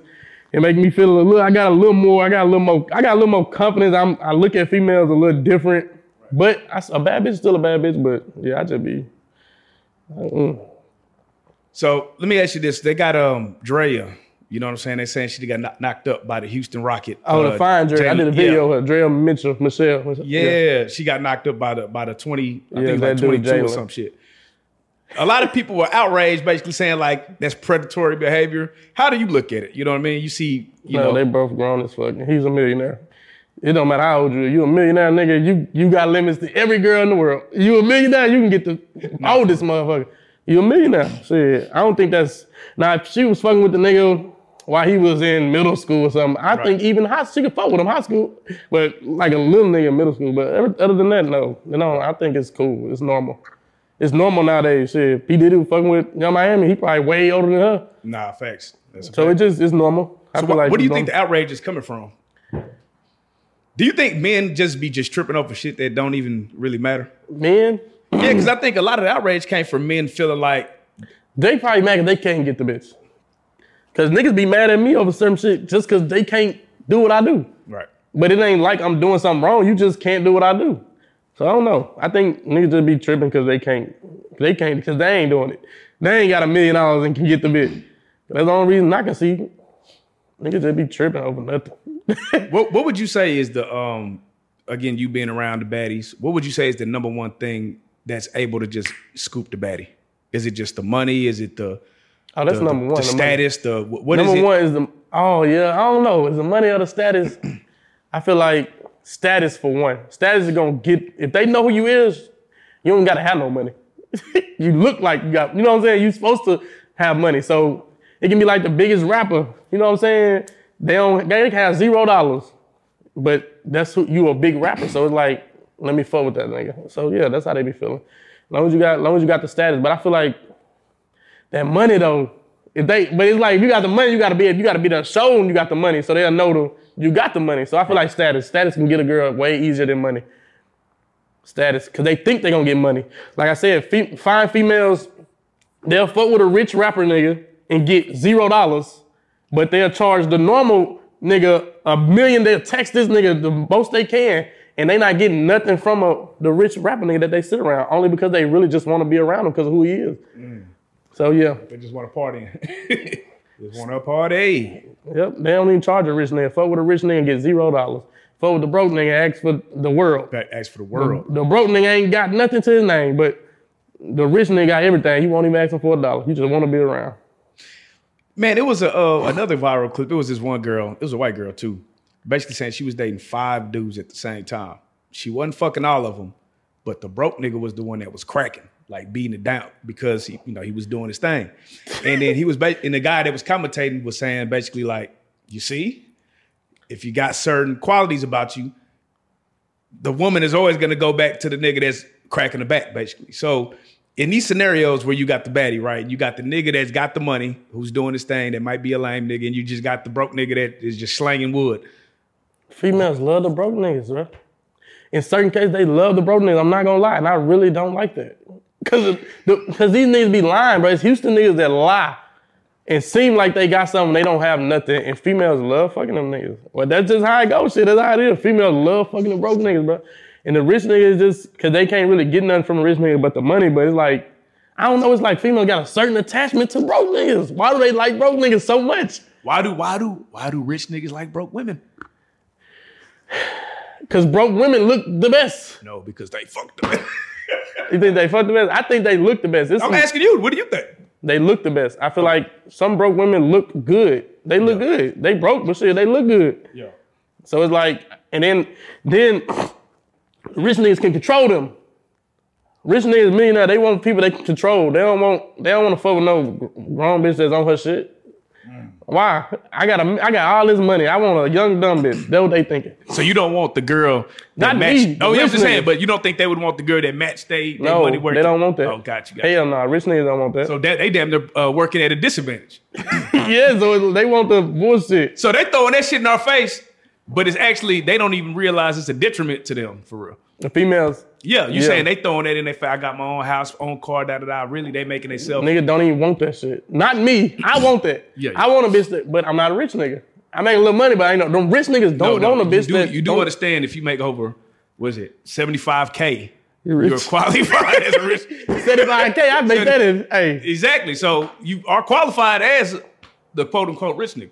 it make me feel a little. I got a little more. I got a little more. I got a little more confidence. I'm. I look at females a little different. But I, a bad bitch is still a bad bitch. But yeah, I just be. so? Let me ask you this: They got um Drea. You know what I'm saying? They're saying she got knock- knocked up by the Houston Rocket. Oh, uh, the fine Draya. I did a video Yeah. with Draya Mitchell, Michele. Michelle. Yeah, she got knocked up by the by the 20, I Yeah, think like 22 or some shit. A lot of people were outraged, basically saying like that's predatory behavior. How do you look at it? You know what I mean? You see, you no, know, they both grown as fuck. He's a millionaire. It don't matter how old you are. You a millionaire, nigga. You you got limits to every girl in the world. You a millionaire, you can get the oldest motherfucker. You a millionaire. Shit, I don't think that's now. If she was fucking with the nigga while he was in middle school or something, I think even high she could fuck with him high school, but like a little nigga in middle school. But other than that, no, you know, I think it's cool. It's normal. It's normal nowadays. Shit, P Diddy was fucking with Young Miami. He probably way older than her. nah, facts. That's So fact. it just it's normal. I So what, like what do you it's think the outrage is coming from? Do you think men just be just tripping over shit that don't even really matter? men? Yeah, because I think a lot of the outrage came from men feeling like, They probably mad they can't get the bitch. Cause niggas be mad at me over certain shit just cause they can't do what I do. right? But it ain't like I'm doing something wrong. You just can't do what I do. So I don't know. I think niggas just be tripping cause they can't. They can't because they ain't doing it. They ain't got a million dollars and can get the bitch. That's the only reason I can see. Niggas just be tripping over nothing. What What would you say is the um again you being around the baddies? What would you say is the number one thing that's able to just scoop the baddie? Is it just the money? Is it the Oh, that's the, number one. the the money. status? The what is Number it? one is the oh yeah, I don't know. Is the money or the status? I feel like status for one. Status is gonna get if they know who you is, you don't gotta have no money. you look like you got, you know what I'm saying? you supposed to have money. So it can be like the biggest rapper, you know what I'm saying? They don't they can have zero dollars. but that's who you a big rapper, so it's like let me fuck with that nigga. So yeah, that's how they be feeling. As long as you got, as long as you got the status, but I feel like that money though. If they, but it's like if you got the money, you gotta be, you gotta be there showing you got the money, so they'll know the, you got the money. So I feel like status, status can get a girl way easier than money. Status, cause they think they gonna get money. Like I said, fe- fine females, they'll fuck with a rich rapper nigga and get zero dollars, but they'll charge the normal nigga a million. They'll text this nigga the most they can, and they not getting nothing from a, the rich rapper nigga that they sit around, only because they really just want to be around him because of who he is. Mm. So yeah, They just want to party. just want to party. yep. They don't even charge a rich nigga. Fuck with a rich nigga and get zero dollars. Fuck with the broke nigga, ask for the world. That ask for the world. The broke nigga ain't got nothing to his name, but the rich nigga got everything. He won't even ask him for a dollar. He just want to be around. Man, it was a uh, another viral clip. It was this one girl. It was a white girl too. Basically saying she was dating five dudes at the same time. She wasn't fucking all of them, but the broke nigga was the one that was cracking, like beating it down because he, you know, he was doing his thing. And then he was, ba- and the guy that was commentating was saying basically like, you see, if you got certain qualities about you, the woman is always going to go back to the nigga that's cracking the back, basically. So in these scenarios where you got the baddie, right? You got the nigga that's got the money, who's doing his thing, that might be a lame nigga, and you just got the broke nigga that is just slanging wood. Females love the broke niggas, bro. In certain cases, they love the broke niggas. I'm not gonna lie, and I really don't like that. Cause, the, Cause these niggas be lying, bro. It's Houston niggas that lie and seem like they got something, they don't have nothing. And females love fucking them niggas. Well, that's just how it goes. Shit, that's how it is. Females love fucking the broke niggas, bro. And the rich niggas just cause they can't really get nothing from a rich nigga but the money. But it's like, I don't know. It's like females got a certain attachment to broke niggas. Why do they like broke niggas so much? Why do why do why do rich niggas like broke women? Cause broke women look the best. No, because they fucked them. You think they fuck the best? I think they look the best. It's I'm some- asking you, what do you think? they look the best. I feel like some broke women look good. They look good. They broke, but shit, they look good. Yeah. So it's like, and then then rich niggas can control them. Rich niggas millionaire, they want people they can control. They don't want they don't want to fuck with no grown bitch that's on her shit. Why? I got a, I got all this money. I want a young dumb bitch. That's what they thinking. So you don't want the girl that Not matched. me, oh, yeah, I'm just saying, but you don't think they would want the girl that matched they, they No, money worth? they don't want that. Oh, got you. Got you. Hell no, rich niggas don't want that. So that they damn near uh, working at a disadvantage. yeah, so they want the bullshit. So they throwing that shit in our face, but it's actually they don't even realize it's a detriment to them for real. The females, Yeah, you Yeah. saying they throwing that in their face. I got my own house, own car, da da da. Really, they making themselves. Nigga don't even want that shit. Not me. I want that. Yeah. I want a bitch that, but I'm not a rich nigga. I make a little money, but I know them rich niggas don't No, no, want a bitch you do, that you do understand if you make over, what is it, seventy five k, You're you're qualified as a rich. 75k. I make that in. Hey, Exactly. So you are qualified as the quote unquote rich nigga.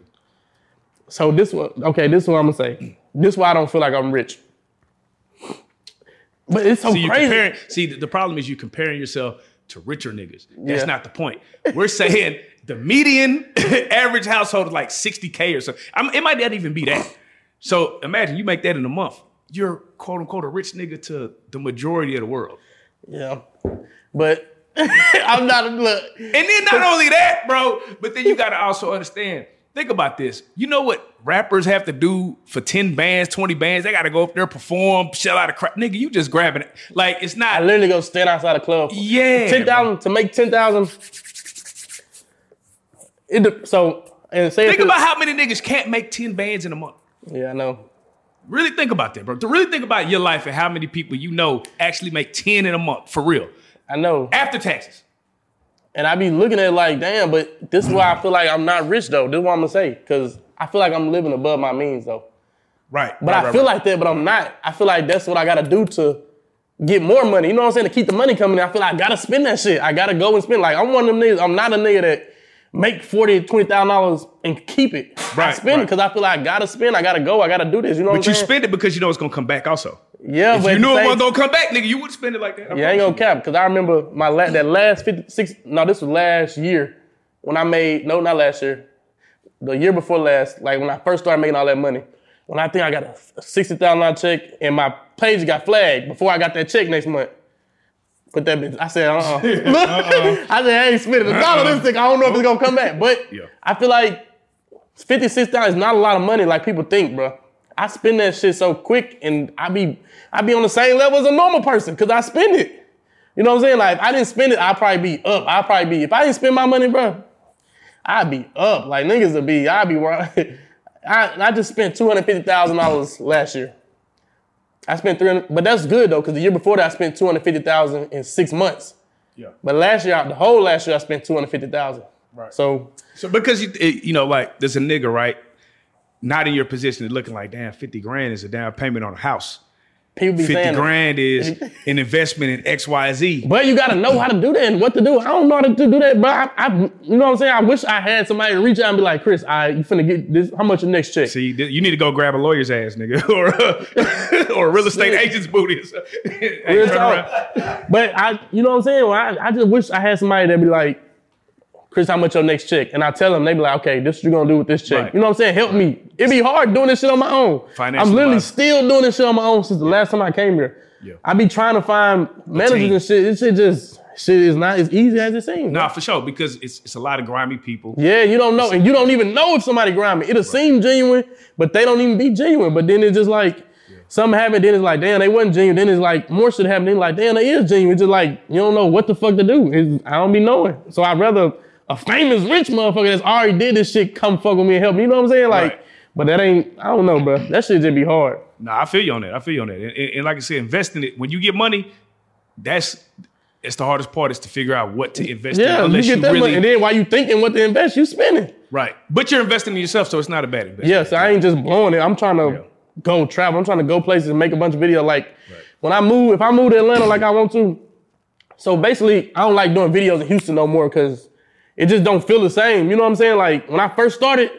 So this one. Okay, this is what I'm gonna say. This why I don't feel like I'm rich. But it's so See, crazy. See, the, the problem is you comparing yourself to richer niggas. That's Yeah. not the point. We're saying the median average household is like 60K or so. I'm, it might not even be that. So imagine you make that in a month. You're quote unquote a rich nigga to the majority of the world. yeah, but I'm not. A look, And then not only that, bro, but then you gotta also understand. Think about this. You know what rappers have to do for 10 bands, 20 bands? They gotta go up there, perform, shell out a crap. Nigga, you just grabbing it. Like it's not. I literally go stand outside a club. Yeah, ten thousand to make ten thousand. It de- so and say think about how many niggas can't make 10 bands in a month. Yeah, I know. Really think about that, bro. To really think about your life and how many people you know actually make 10 in a month for real. I know. After taxes. And I be looking at it like, damn, but this is why I feel like I'm not rich though. This is what I'm gonna say. Cause I feel like I'm living above my means though. Right. But I feel like that, but I'm not. I feel like that's what I gotta do to get more money. You know what I'm saying? To keep the money coming in. I feel like I gotta spend that shit. I gotta go and spend. Like I'm one of them niggas, I'm not a nigga that make 40 $20,000 and keep it. Right. I Right, spend it because I feel like I gotta spend, I gotta go, I gotta do this. You know what But you spend it because you know it's gonna come back also. Yeah, If but you knew it wasn't gonna come back, nigga, you would spend it like that. I Yeah, I ain't gonna cap because I remember my la- that last 56. No, this was last year when I made no, not last year, the year before last. Like when I first started making all that money. When I think I got a sixty thousand dollar check and my page got flagged before I got that check next month. Put that bitch. I said, uh, uh I said, I ain't spending a dollar this thing. I don't know if it's gonna come back, but Yeah. I feel like fifty six dollars is not a lot of money like people think, bro. I spend that shit so quick, and I be I be on the same level as a normal person because I spend it. You know what I'm saying? Like if I didn't spend it, I'd probably be up. I'd probably be if I didn't spend my money, bro. I'd be up. Like niggas would be. I'd be. I I just spent two hundred fifty thousand dollars last year. I spent three hundred, but that's good though because the year before that I spent two hundred fifty thousand in six months. Yeah. But last year, the whole last year, I spent two hundred fifty thousand. Right. So So because you you know like there's a nigga right, not in your position, looking like damn fifty grand is a down payment on a house. people be Fifty saying, that. grand is an investment in X Y Z. but you gotta know how to do that and what to do. I don't know how to do that, but I, I you know what I'm saying. I wish I had somebody to reach out and be like, Chris, I you finna get this. How much your next check? See, th- you need to go grab a lawyer's ass, nigga, or a, or a real estate agent's booty. or something. Real talk. But I, you know what I'm saying? Well, I, I just wish I had somebody that be like, Chris, how much your next check? And I tell them, they be like, okay, this is what you're gonna do with this check. Right. You know what I'm saying? Help me. It'd be hard doing this shit on my own. Financial I'm literally advisor. still doing this shit on my own since the last time I came here. Yeah. I be trying to find managers and shit. This shit just shit is not as easy as it seems. Nah, for sure, because it's it's a lot of grimy people. Yeah, you don't know, and you don't even know if somebody grimy. It'll seem genuine, but they don't even be genuine. But then it's just like something happened. Then it's like, damn, they wasn't genuine. Then it's like more shit happened. Then like, damn, they is genuine. It's just like you don't know what the fuck to do. It's, I don't be knowing. So I'd rather a famous rich motherfucker that's already did this shit come fuck with me and help me. You know what I'm saying? Like, Right. but that ain't. I don't know, bro. That shit just be hard. Nah, I feel you on that. I feel you on that. And, and- and like I said, investing it when you get money, that's it's the hardest part is to figure out what to invest in. Yeah, you Unless get you, that really money, and then while you thinking what to invest, you spending. right, but you're investing in yourself, so it's not a bad investment. Yeah, so I ain't just blowing it. I'm trying to Yeah. go travel. I'm trying to go places and make a bunch of videos. Like when I move, if I move to Atlanta like I want to, so basically I don't like doing videos in Houston no more because it just don't feel the same. You know what I'm saying? Like when I first started,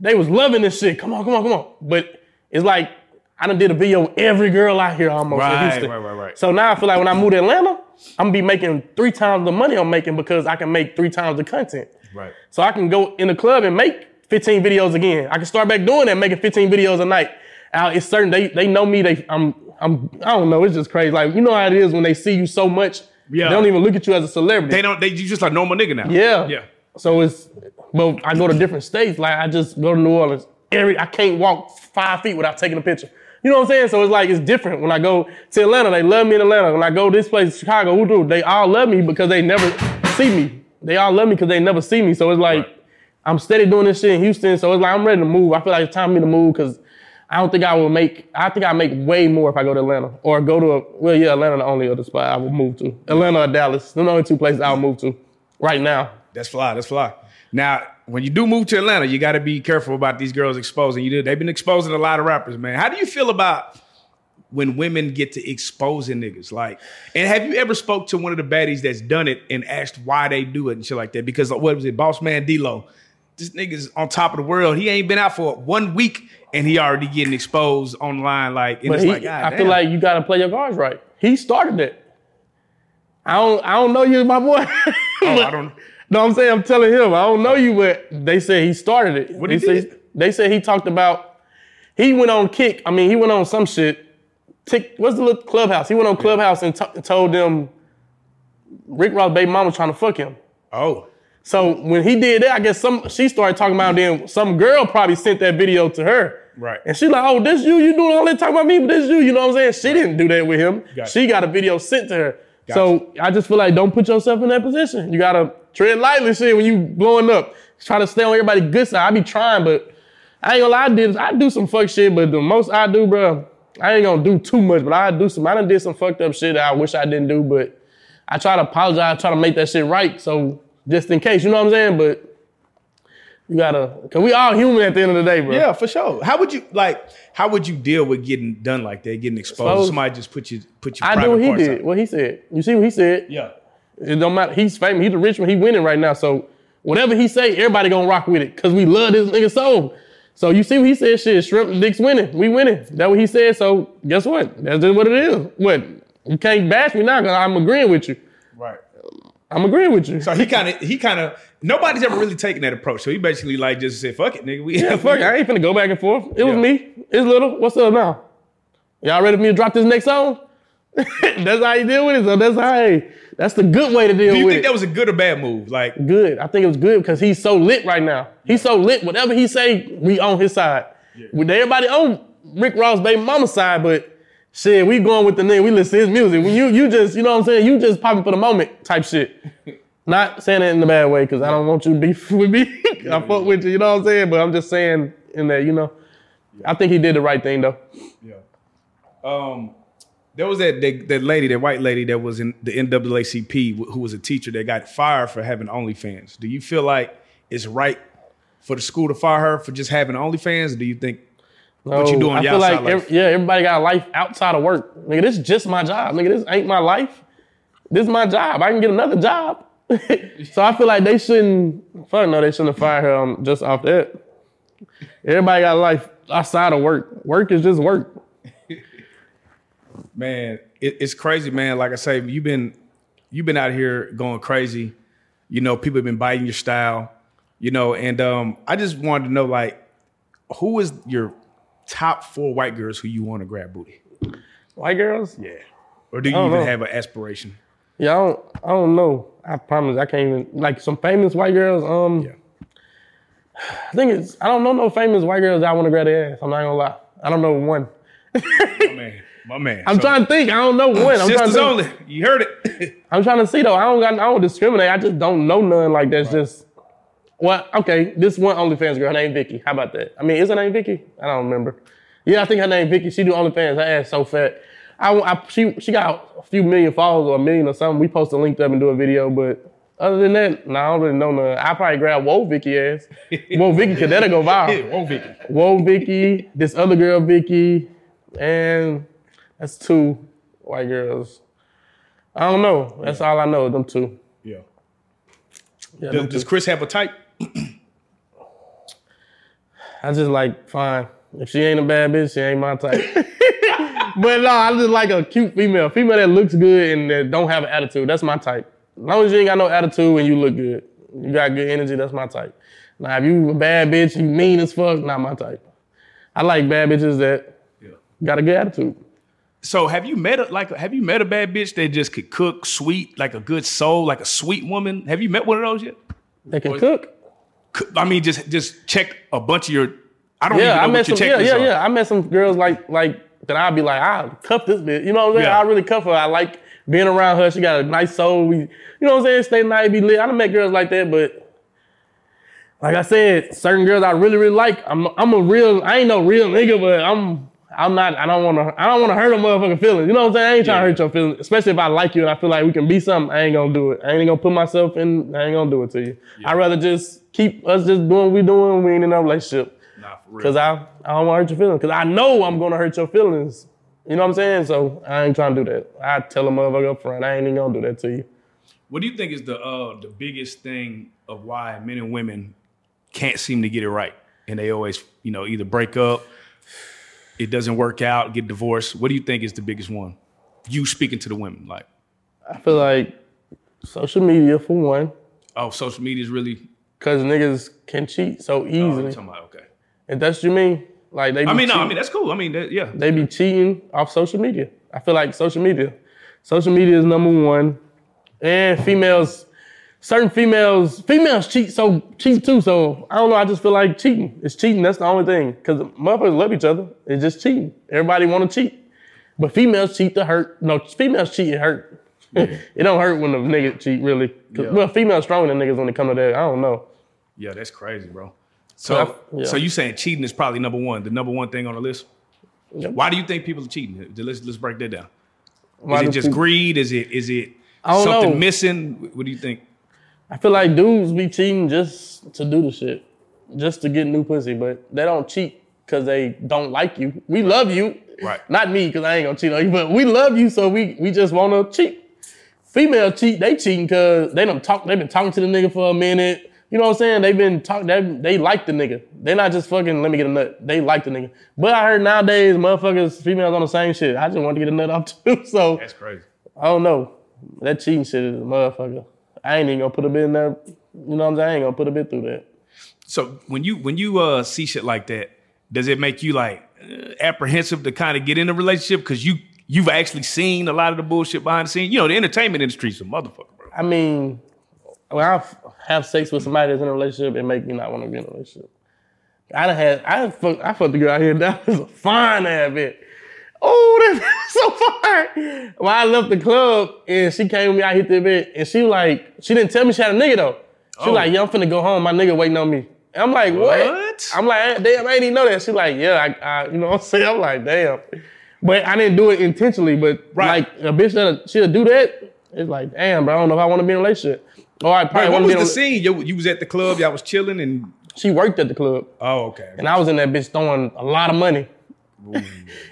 they was loving this shit. Come on, come on, come on. But it's like I done did a video with every girl out here almost in Right, Houston. right, right, right. So now I feel like when I move to Atlanta, I'm gonna be making three times the money I'm making because I can make three times the content. right. So I can go in the club and make 15 videos again. I can start back doing that, making 15 videos a night. Now it's certain they they know me. They I'm I'm I don't know. It's just crazy. Like you know how it is when they see you so much. Yeah. They don't even look at you as a celebrity. They don't. They you just like normal nigga now. yeah. yeah. So it's but I go to different states. Like I just go to New Orleans. Every I can't walk five feet without taking a picture. You know what I'm saying? So it's like it's different. When I go to Atlanta, they love me in Atlanta. When I go to this place, Chicago, who do they all love me because they never see me. They all love me because they never see me. So it's like Right. I'm steady doing this shit in Houston. So it's like I'm ready to move. I feel like it's time for me to move because I don't think I will make. I think I make way more if I go to Atlanta or go to a. Well, yeah, Atlanta the only other spot I will move to. Atlanta or Dallas. The only two places I'll move to right now. That's fly. That's fly. Now, when you do move to Atlanta, you got to be careful about these girls exposing you. They've been exposing a lot of rappers, man. How do you feel about when women get to exposing niggas? Like, and have you ever spoke to one of the baddies that's done it and asked why they do it and shit like that? Because what was it, BossMan Dlow? This nigga's on top of the world. He ain't been out for one week and he already getting exposed online. Like, But it's he, like, I damn. feel like you gotta play your cards right. He started it. I don't I don't know you, my boy. oh, I don't. no, I'm saying I'm telling him. I don't know you, but they said he started it. What they he say, did? They said he talked about he went on kick. I mean, he went on some shit. Tick, what's the little clubhouse? He went on clubhouse and t- told them Rick Ross' baby mama trying to fuck him. Oh, So when he did that, I guess some she started talking about then some girl probably sent that video to her. Right. And she like, oh, this you, you doing all that talking about me, but this you, you know what I'm saying? She didn't do that with him. Gotcha. She got a video sent to her. Gotcha. So I just feel like don't put yourself in that position. You gotta tread lightly shit when you blowing up. Try to stay on everybody's good side. I be trying, but I ain't gonna lie, I did I do some fuck shit, but the most I do, bro, I ain't gonna do too much, but I do some I done did some fucked up shit that I wish I didn't do, but I try to apologize, try to make that shit right. So just in case, you know what I'm saying? But you gotta, cause we all human at the end of the day, bro. Yeah, for sure. How would you like? How would you deal with getting done like that, getting exposed? Exposed? Somebody just put you put you. I do what he did. What he said. You see what he said? Yeah. It don't matter. He's famous. He's the rich one. He winning right now. So whatever he say, everybody gonna rock with it. Cause we love this nigga so. So you see what he said? Shit, shrimp dicks winning. We winning. That what he said. So guess what? That's just what it is. What? You can't bash me now because I'm agreeing with you. Right. I'm agreeing with you. So he kind of he kind of nobody's ever really taken that approach. So he basically like just said, "Fuck it, nigga." We Yeah, fuck it. I ain't finna go back and forth. It was Yeah. me. It's little. What's up now? Y'all ready for me to drop this next song? that's how you deal with it. So that's how. Hey, that's the good way to deal with. It. Do you with think it. that was a good or bad move? Like, good. I think it was good because he's so lit right now. He's so lit. Whatever he say, we on his side. With everybody on Rick Ross baby mama side, but shit, we going with the nigga. We listen to his music. When you you just you know what I'm saying, you just popping for the moment type shit. Not saying it in a bad way because I don't want you to beef with me. I fuck with you, you know what I'm saying. But I'm just saying in that you know, I think he did the right thing though. Yeah. Um, there was that, that that lady, that white lady that was in the NAACP who was a teacher that got fired for having OnlyFans. Do you feel like it's right for the school to fire her for just having OnlyFans, or do you think what you doing I feel like outside life? ev- yeah, everybody got a life outside of work. Nigga, this is just my job. Nigga, this ain't my life. This is my job. I can get another job. so I feel like they shouldn't. Fuck no, they shouldn't have fired her um, just off that. Everybody got a life outside of work. Work is just work. man, it, it's crazy, man. Like I say, you've been you've been out here going crazy. You know, people have been biting your style. You know, and um, I just wanted to know, like, who is your top four white girls who you want to grab booty? White girls? Yeah, or do you even know. have an aspiration? Yeah, I don't. I don't know. I promise, I can't even like some famous white girls. Um, Yeah. I think it's. I don't know no famous white girls that I want to grab their ass. I'm not gonna lie. I don't know one. My man, my man. I'm So, trying to think. I don't know one. I'm trying to sisters think. only. You heard it. I'm trying to see though. I don't got. I don't discriminate. I just don't know none like that's just. Well, okay. This one OnlyFans girl, her name Vicky. How about that? I mean, is her name Vicky? I don't remember. Yeah, I think her name Vicky. She do OnlyFans. Her ass so fat. I, I she she got a few million followers or a million or something. We post a link up and do a video, but other than that, no, I don't really know none. I probably grab Woah Vicky ass. Woah Vicky, cause that'll go viral. Woah Vicky. Woah Vicky, this other girl Vicky, and that's two white girls. I don't know. That's all I know. Them two. Yeah. Yeah, Does, them does two. Chris have a type? I just like fine. If she ain't a bad bitch, she ain't my type. but no, I just like a cute female, female that looks good and that don't have an attitude. That's my type. As long as you ain't got no attitude and you look good, you got good energy. That's my type. Now, if you a bad bitch, you mean as fuck, not my type. I like bad bitches that Yeah. got a good attitude. So have you met a like have you met a bad bitch that just could cook sweet, like a good soul, like a sweet woman? Have you met one of those yet? They can cook. Cook- I mean, just just check a bunch of your. I don't Yeah, even know met what your some. Yeah, yeah, are. yeah. I met some girls like like that. I'd be like, I cuff this bitch. You know what I'm saying? Yeah. I really cuff her. I like being around her. She got a nice soul. We, you know what I'm saying? Stay nice, be lit. I done met girls like that, but like I said, certain girls I really really like. I'm I'm a real. I ain't no real nigga, but I'm. I'm not. I don't want to. I don't want to hurt a motherfucking feelings. You know what I'm saying? I ain't trying to hurt your feelings, especially if I like you and I feel like we can be something. I ain't gonna do it. I ain't gonna put myself in. I ain't gonna do it to you. I'd rather just keep us just doing what we doing. We ain't in no relationship. Nah, for real. Cause I, I don't want to hurt your feelings. Cause I know I'm gonna hurt your feelings. You know what I'm saying? So I ain't trying to do that. I tell a motherfucker up front, I ain't even gonna do that to you. What do you think is the uh, the biggest thing of why men and women can't seem to get it right, and they always, you know, either break up, it doesn't work out, get divorced. What do you think is the biggest one? You speaking to the women, like, I feel like social media for one, oh, social media is really. cause niggas can cheat so Oh, easily. talking about okay? if that's what you mean, like they. Be I mean, no, I mean that's cool. I mean, that, yeah, they be cheating off social media. I feel like social media, social media is number one, and females, certain females, females cheat so cheat too. So I don't know. I just feel like cheating. It's cheating. That's the only thing. Cause motherfuckers love each other. It's just cheating. Everybody want to cheat, but females cheat to hurt. No, females cheat it hurt. it don't hurt when the nigga cheat really. Yeah. Well, females stronger than niggas when it come to that. I don't know. yeah, that's crazy, bro. So, Yeah. so you saying cheating is probably number one, the number one thing on the list? Yep. Why do you think people are cheating? Let's let's break that down. Why Is it just people- greed? Is it is it something know. missing? What do you think? I feel like dudes be cheating just to do the shit, just to get new pussy, but they don't cheat because they don't like you. We love you, Right. Not me because I ain't gonna cheat on you, but we love you, so we we just want to cheat. Female cheat, they cheating because they don't talk. They been talking to the nigga for a minute. You know what I'm saying? They've been talking. They, they like the nigga. They not just fucking. Let me get a nut. They like the nigga. But I heard nowadays motherfuckers, females on the same shit. I just want to get a nut off too. So That's crazy. I don't know. That cheating shit is a motherfucker. I ain't even gonna put a bit in there. You know what I'm saying? I ain't gonna put a bit through that. So when you when you uh see shit like that, does it make you like uh, apprehensive to kind of get in a relationship because you you've actually seen a lot of the bullshit behind the scenes? You know, the entertainment industry's a motherfucker, bro. I mean, when I have sex with somebody that's in a relationship, it make me not want to be in a relationship. I done had I fucked I fucked the girl out here. That was a fine ass bitch. Oh, that's so fine. Well, I left the club and she came with me. I hit the bit and she was like, she didn't tell me she had a nigga though. She Oh. was like, yeah, I'm finna go home. My nigga waiting on me. And I'm like, what? What? I'm like, damn, I didn't even know that. She like, yeah, I, I, you know what I'm saying? I'm like, damn. But I didn't do it intentionally. But Right. like a bitch that she'll do that, it's like, damn, bro, I don't know if I want to be in a relationship. Or I probably what want was to be in the a scene? You, you was at the club, y'all was chilling, and She worked at the club. oh, okay. And I was in that bitch throwing a lot of money.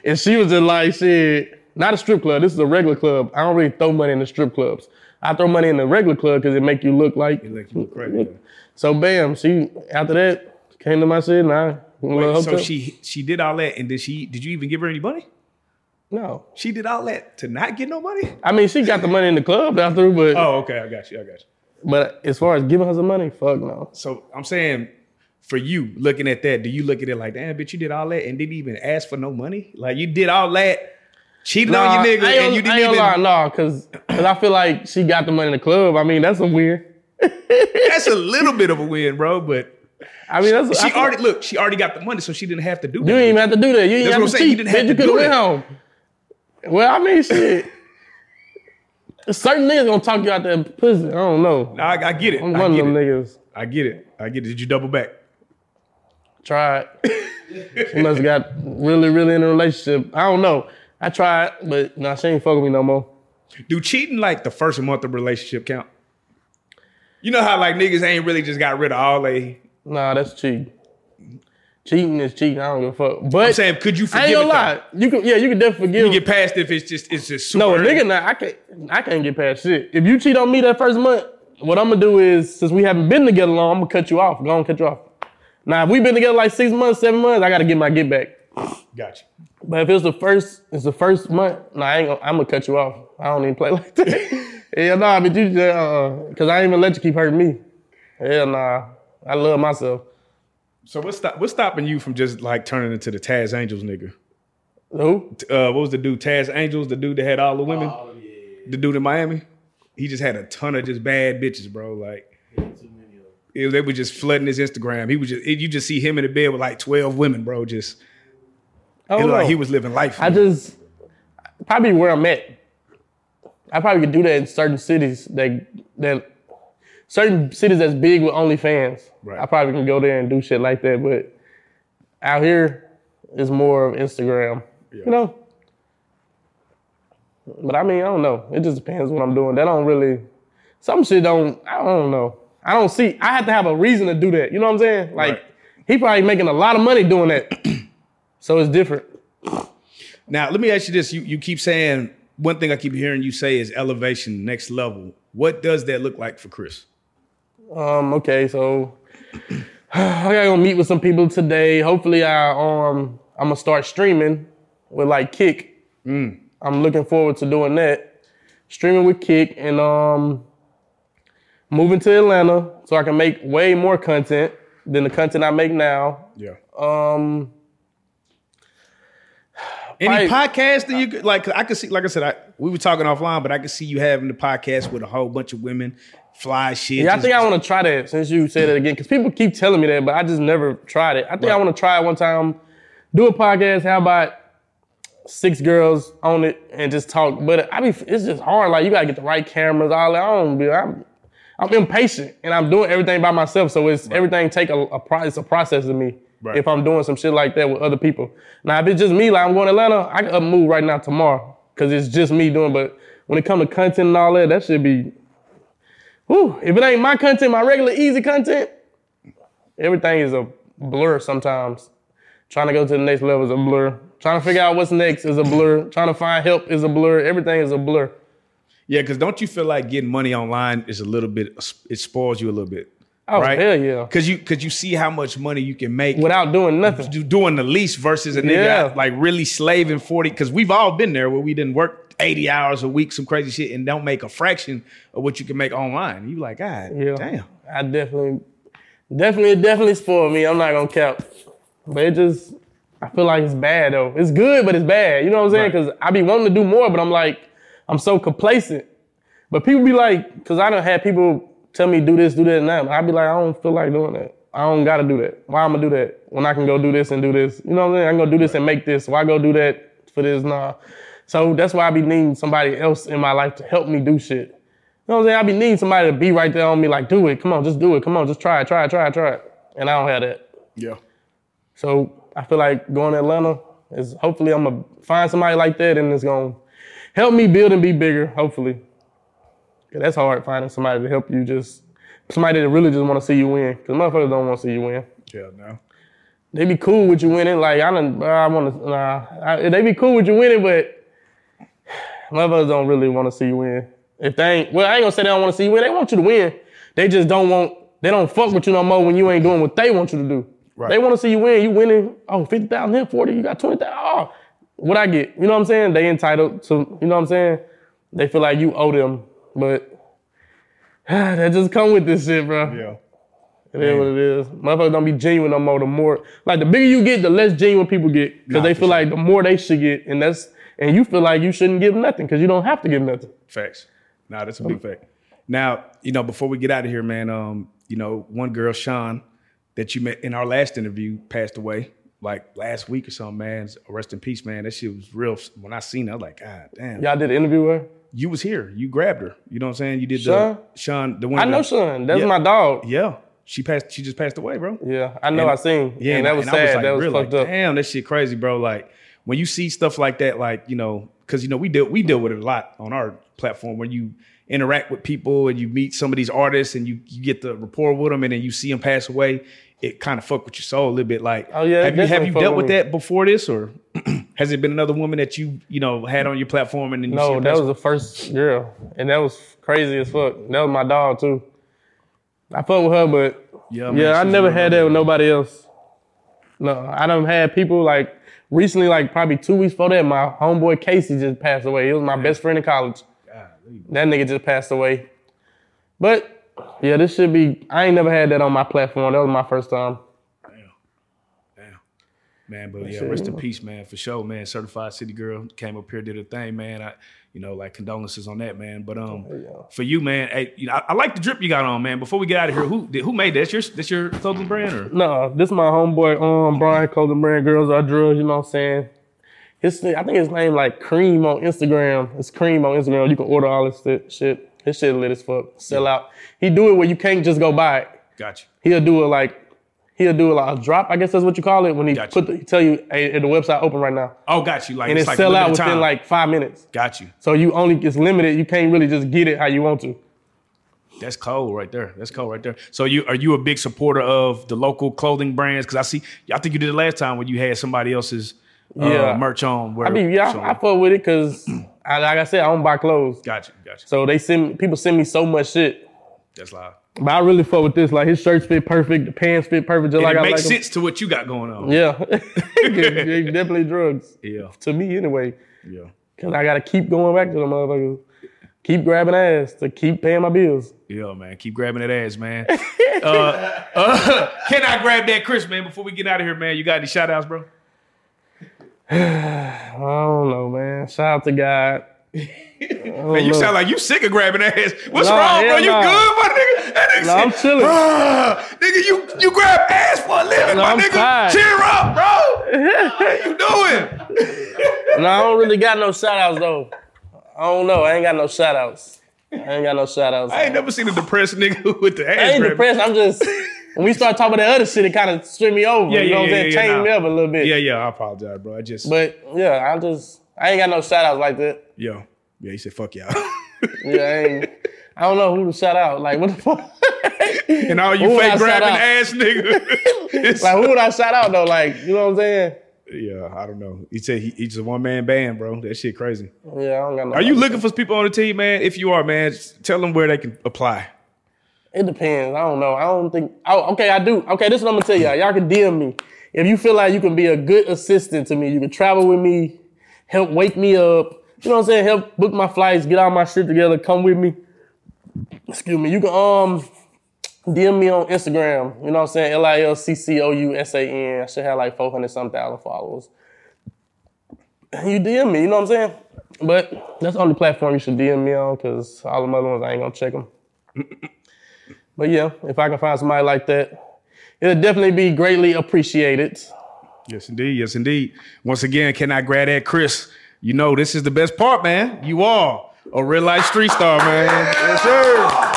And she was just like, shit, not a strip club. This is a regular club. I don't really throw money in the strip clubs. I throw money in the regular club because it make you look like. It you look. So bam, she after that came to my shit and I went to the Wait, so she she did all that, and did she? Did you even give her any money? no. She did all that to not get no money. I mean, she got the money in the club after, but Oh, okay, I got you. I got you. but as far as giving her some money, fuck no. So I'm saying, for you looking at that, do you look at it like, damn, bitch, you did all that and didn't even ask for no money? Like you did all that, cheated Nah, on your nigga, and you didn't even. lie, no, cause, 'cause I feel like she got the money in the club. I mean, that's a weird. That's a little bit of a win, bro. But I mean, that's I she feel- already look. She already got the money, so she didn't have to do You that. You didn't even have to do that. You didn't That's have what to I'm saying. You didn't have to do that. home. Well, I mean, shit. Certain niggas gonna talk you out that pussy. I don't know. I, I get it. I'm I one of get them it. niggas. I get it. I get it. Did you double back? Tried. she must have got really, really in a relationship. I don't know. I tried, but nah, she ain't fucking me no more. Do cheating like the first month of relationship count? You know how like niggas ain't really just got rid of all they. Nah, that's cheating. Cheating is cheating. I don't give a fuck. But I'm saying, could you I forgive ain't gonna though? lie. You can, yeah, you can definitely forgive. You get past if it's just it's just super No, a nigga, nah, I can't. I can't get past shit. If you cheat on me that first month, what I'm gonna do is, since we haven't been together long, I'm gonna cut you off. Go on, cut you off. Now, if we've been together like six months, seven months, I gotta get my get back. Gotcha. But if it's the first, it's the first month. Nah, I ain't gonna. I'm gonna cut you off. I don't even play like that. Hell nah, but you just, uh, cause I ain't even let you keep hurting me. Hell nah, I love myself. So what's stop, what's stopping you from just like turning into the Taz Angels nigga? Who? Uh, what was the dude? Taz Angels, the dude that had all the women, Oh, yeah. the dude in Miami. He just had a ton of just bad bitches, bro. Like Too many of them. It- they were just flooding his Instagram. He was just you just see him in the bed with like twelve women, bro. Just I it looked like he was living life. I just probably where I'm at. I probably could do that in certain cities that that certain cities that's big with OnlyFans. Right. I probably can go there and do shit like that. But out here, it's more of Instagram. Yeah. You know. But I mean, I don't know. It just depends what I'm doing. That don't really. Some shit don't. I don't know. I don't see. I have to have a reason to do that. You know what I'm saying? Like Right. he probably making a lot of money doing that. so it's different. Now, let me ask you this. You you keep saying one thing I keep hearing you say is elevation, next level. What does that look like for Chris? Um, okay, so I gotta go meet with some people today. Hopefully I um I'm gonna start streaming with like Kick. I'm looking forward to doing that. Streaming with Kick and um moving to Atlanta so I can make way more content than the content I make now. Yeah. Um Any podcast that you could like? I could see, like I said, I, we were talking offline, but I could see you having the podcast with a whole bunch of women, fly shit. yeah, I think I want to try that since you said it again because people keep telling me that, but I just never tried it. I think I want to try it one time, do a podcast. How about six girls on it and just talk? But I mean, it's just hard. Like you gotta get the right cameras, all that. I don't be. I'm, I'm impatient and I'm doing everything by myself, so it's everything take a, a pro, it's a process to me. Right. If I'm doing some shit like that with other people. Now, if it's just me, like I'm going to Atlanta, I can up move right now tomorrow because it's just me doing. But when it comes to content and all that, that should be Whew, if it ain't my content, my regular easy content, everything is a blur sometimes. Trying to go to the next level is a blur. Trying to figure out what's next is a blur. Trying to find help is a blur. Everything is a blur. Yeah, because don't you feel like getting money online is a little bit? It spoils you a little bit, Oh, right? hell yeah. Because you because you see how much money you can make Without doing nothing. do- doing the least versus a nigga Yeah. like really slaving 40 because we've all been there where we didn't work 80 hours a week some crazy shit and don't make a fraction of what you can make online you like god Yeah. damn I definitely, definitely, definitely spoiled me. I'm not gonna cap. But it just, I feel like it's bad though. It's good, but it's bad. You know what I'm saying? Right. Because I be wanting to do more, but I'm like, I'm so complacent. But people be like, because I don't have people tell me do this, do that, and that. I be like, I don't feel like doing that. I don't gotta do that. Why I'm gonna do that when I can go do this and do this? You know what I'm saying? I'm gonna do this and make this. Why go do that for this? Nah. So that's why I be needing somebody else in my life to help me do shit. You know what I'm saying? I be needing somebody to be right there on me, like, do it. Come on, just do it. Come on, just try it, try it, try it, try it. And I don't have that. Yeah. So I feel like going to Atlanta is hopefully I'm gonna find somebody like that and it's gonna help me build and be bigger, hopefully. that's hard finding somebody to help you just somebody that really just wanna see you win. Cause motherfuckers don't wanna see you win. Yeah, no. They be cool with you winning. Like I don't I wanna nah. I, they be cool with you winning, but motherfuckers don't really wanna see you win. If they ain't well, I ain't gonna say they don't wanna see you win. They want you to win. They just don't want they don't fuck with you no more when you ain't doing what they want you to do. Right. They want to see you win. You winning, oh, 50,000 here, 40, you got 20,000. Oh, what I get? You know what I'm saying? They entitled to, you know what I'm saying? They feel like you owe them, but that just come with this shit, bro. Yeah. it It is what it is. Motherfuckers don't be genuine no more. The more, like, the bigger you get, the less genuine people get. Because they feel sure. like the more they should get, and that's, and you feel like you shouldn't give nothing because you don't have to give nothing. Facts. Nah, that's a big fact. Now, you know, before we get out of here, man, um, you know, one girl, Sean, that you met in our last interview passed away like last week or something, man. Rest in peace, man. That shit was real. When I seen her, I was like, God damn. Y'all did an interview with her? You was here. You grabbed her. You know what I'm saying? You did Sean? the Sean, the one I know Sean. That's Yeah. my dog. Yeah. She passed, she just passed away, bro. Yeah, I know. And- I seen. Yeah, and that was and sad. like, that was real, fucked like, up. Damn, that shit crazy, bro. Like when you see stuff like that, like you know, because you know we deal we deal with it a lot on our platform when you interact with people and you meet some of these artists and you you get the rapport with them and then you see them pass away. It kind of fuck with your soul a little bit. Like, Oh, yeah, have you have you dealt with me. that before this, or has it been another woman that you you know had on your platform and then No, that was the first girl, and that was crazy as fuck. That was my dog too. I fucked with her, but Yeah, yeah, man, I never had that with nobody else. No, I done had people like recently, like probably two weeks before that. My homeboy Casey just passed away. He was my best friend in college. Golly. That nigga just passed away. But yeah, this should be. I ain't never had that on my platform. That was my first time. Damn. Man, but yeah, rest in peace, man. For sure, man. Certified city girl came up here, did a thing, man. I, you know, like condolences on that, man. But um, yeah. for you, man, hey, you know, I, I like the drip you got on, man. Before we get out of here, who did, who made that? That's your that's your clothing brand, or No, this my homeboy, um, Brian Clothing Brand Girls Are Drugs, you know what I'm saying? His, I think his name like Cream on Instagram. It's Cream on Instagram. You can order all this shit. His shit lit as fuck. Sell out. He do it where you can't just go buy it. got you? He'll do it like, he'll do it like a drop, I guess that's what you call it, when he Gotcha. put the, he tell you, hey, the website open right now. Oh, got you. Like And it's it like sell out within time. like five minutes. got you. So you only, it's limited. You can't really just get it how you want to. That's cold right there. That's cold right there. So you are you a big supporter of the local clothing brands? Because I see, I think you did it last time when you had somebody else's uh, Yeah. merch on. Where, I mean, yeah, I, I fuck with it because, I, like I said, I don't buy clothes. Gotcha, gotcha. So they send, people send me so much shit. That's loud. But I really fuck with this. Like his shirts fit perfect, the pants fit perfect, just And like it I makes like sense to what you got going on. Yeah, definitely drugs yeah, to me anyway. yeah. Cause I gotta keep going back to the motherfuckers, keep grabbing ass to keep paying my bills. Yeah, man. Keep grabbing that ass, man. uh, uh, can I grab that, Chris, man, before we get out of here, man? You got any shout outs, bro? I don't know, man. Shout out to God. Man, you sound like you sick of grabbing ass. What's wrong, bro? You good, my nigga? That nigga Nah, I'm chilling. "Ah, nigga, you you grab ass for a living, my I'm nigga. tired. Cheer up, bro. How you doing? No, I don't really got no shout outs though. I don't know. I ain't got no shout outs. I ain't got no shout outs. I ain't never seen a depressed nigga with the ass I ain't grabbing. depressed. I'm just when we start talking about that other shit, it kind of stripped me over. Yeah, you know yeah, what I'm saying? yeah, nah. me up a little bit. Yeah, yeah. I apologize, bro. I just But yeah, I just I ain't got no shout outs like that. yo, yeah. He said, "Fuck y'all." Yeah, I ain't. I don't know who to shout out. Like what the fuck? and all you Who fake grabbing ass nigga. Like who would I shout out though? Like you know what I'm saying? yeah, I don't know. He said he, he's a one man band, bro. That shit crazy. Yeah, I don't got no. Are you looking for people on the team, man? If you are, man, just tell them where they can apply. It depends. I don't know. I don't think. Oh, okay, I do. Okay, this is what I'm gonna tell y'all. Y'all can DM me if you feel like you can be a good assistant to me. You can travel with me, help wake me up. You know what I'm saying? Help book my flights, get all my shit together, come with me. Excuse me. You can um DM me on Instagram. You know what I'm saying? L I L C C O U S A N. I should have like 400 some thousand followers. You DM me. You know what I'm saying? But that's the only platform you should DM me on because all the other ones I ain't gonna check them. But yeah, if I can find somebody like that, it'll definitely be greatly appreciated. Yes, indeed. Yes, indeed. Once again, can I grab that, Chris? You know, this is the best part, man. You are a real life street star, man. Yes, sir.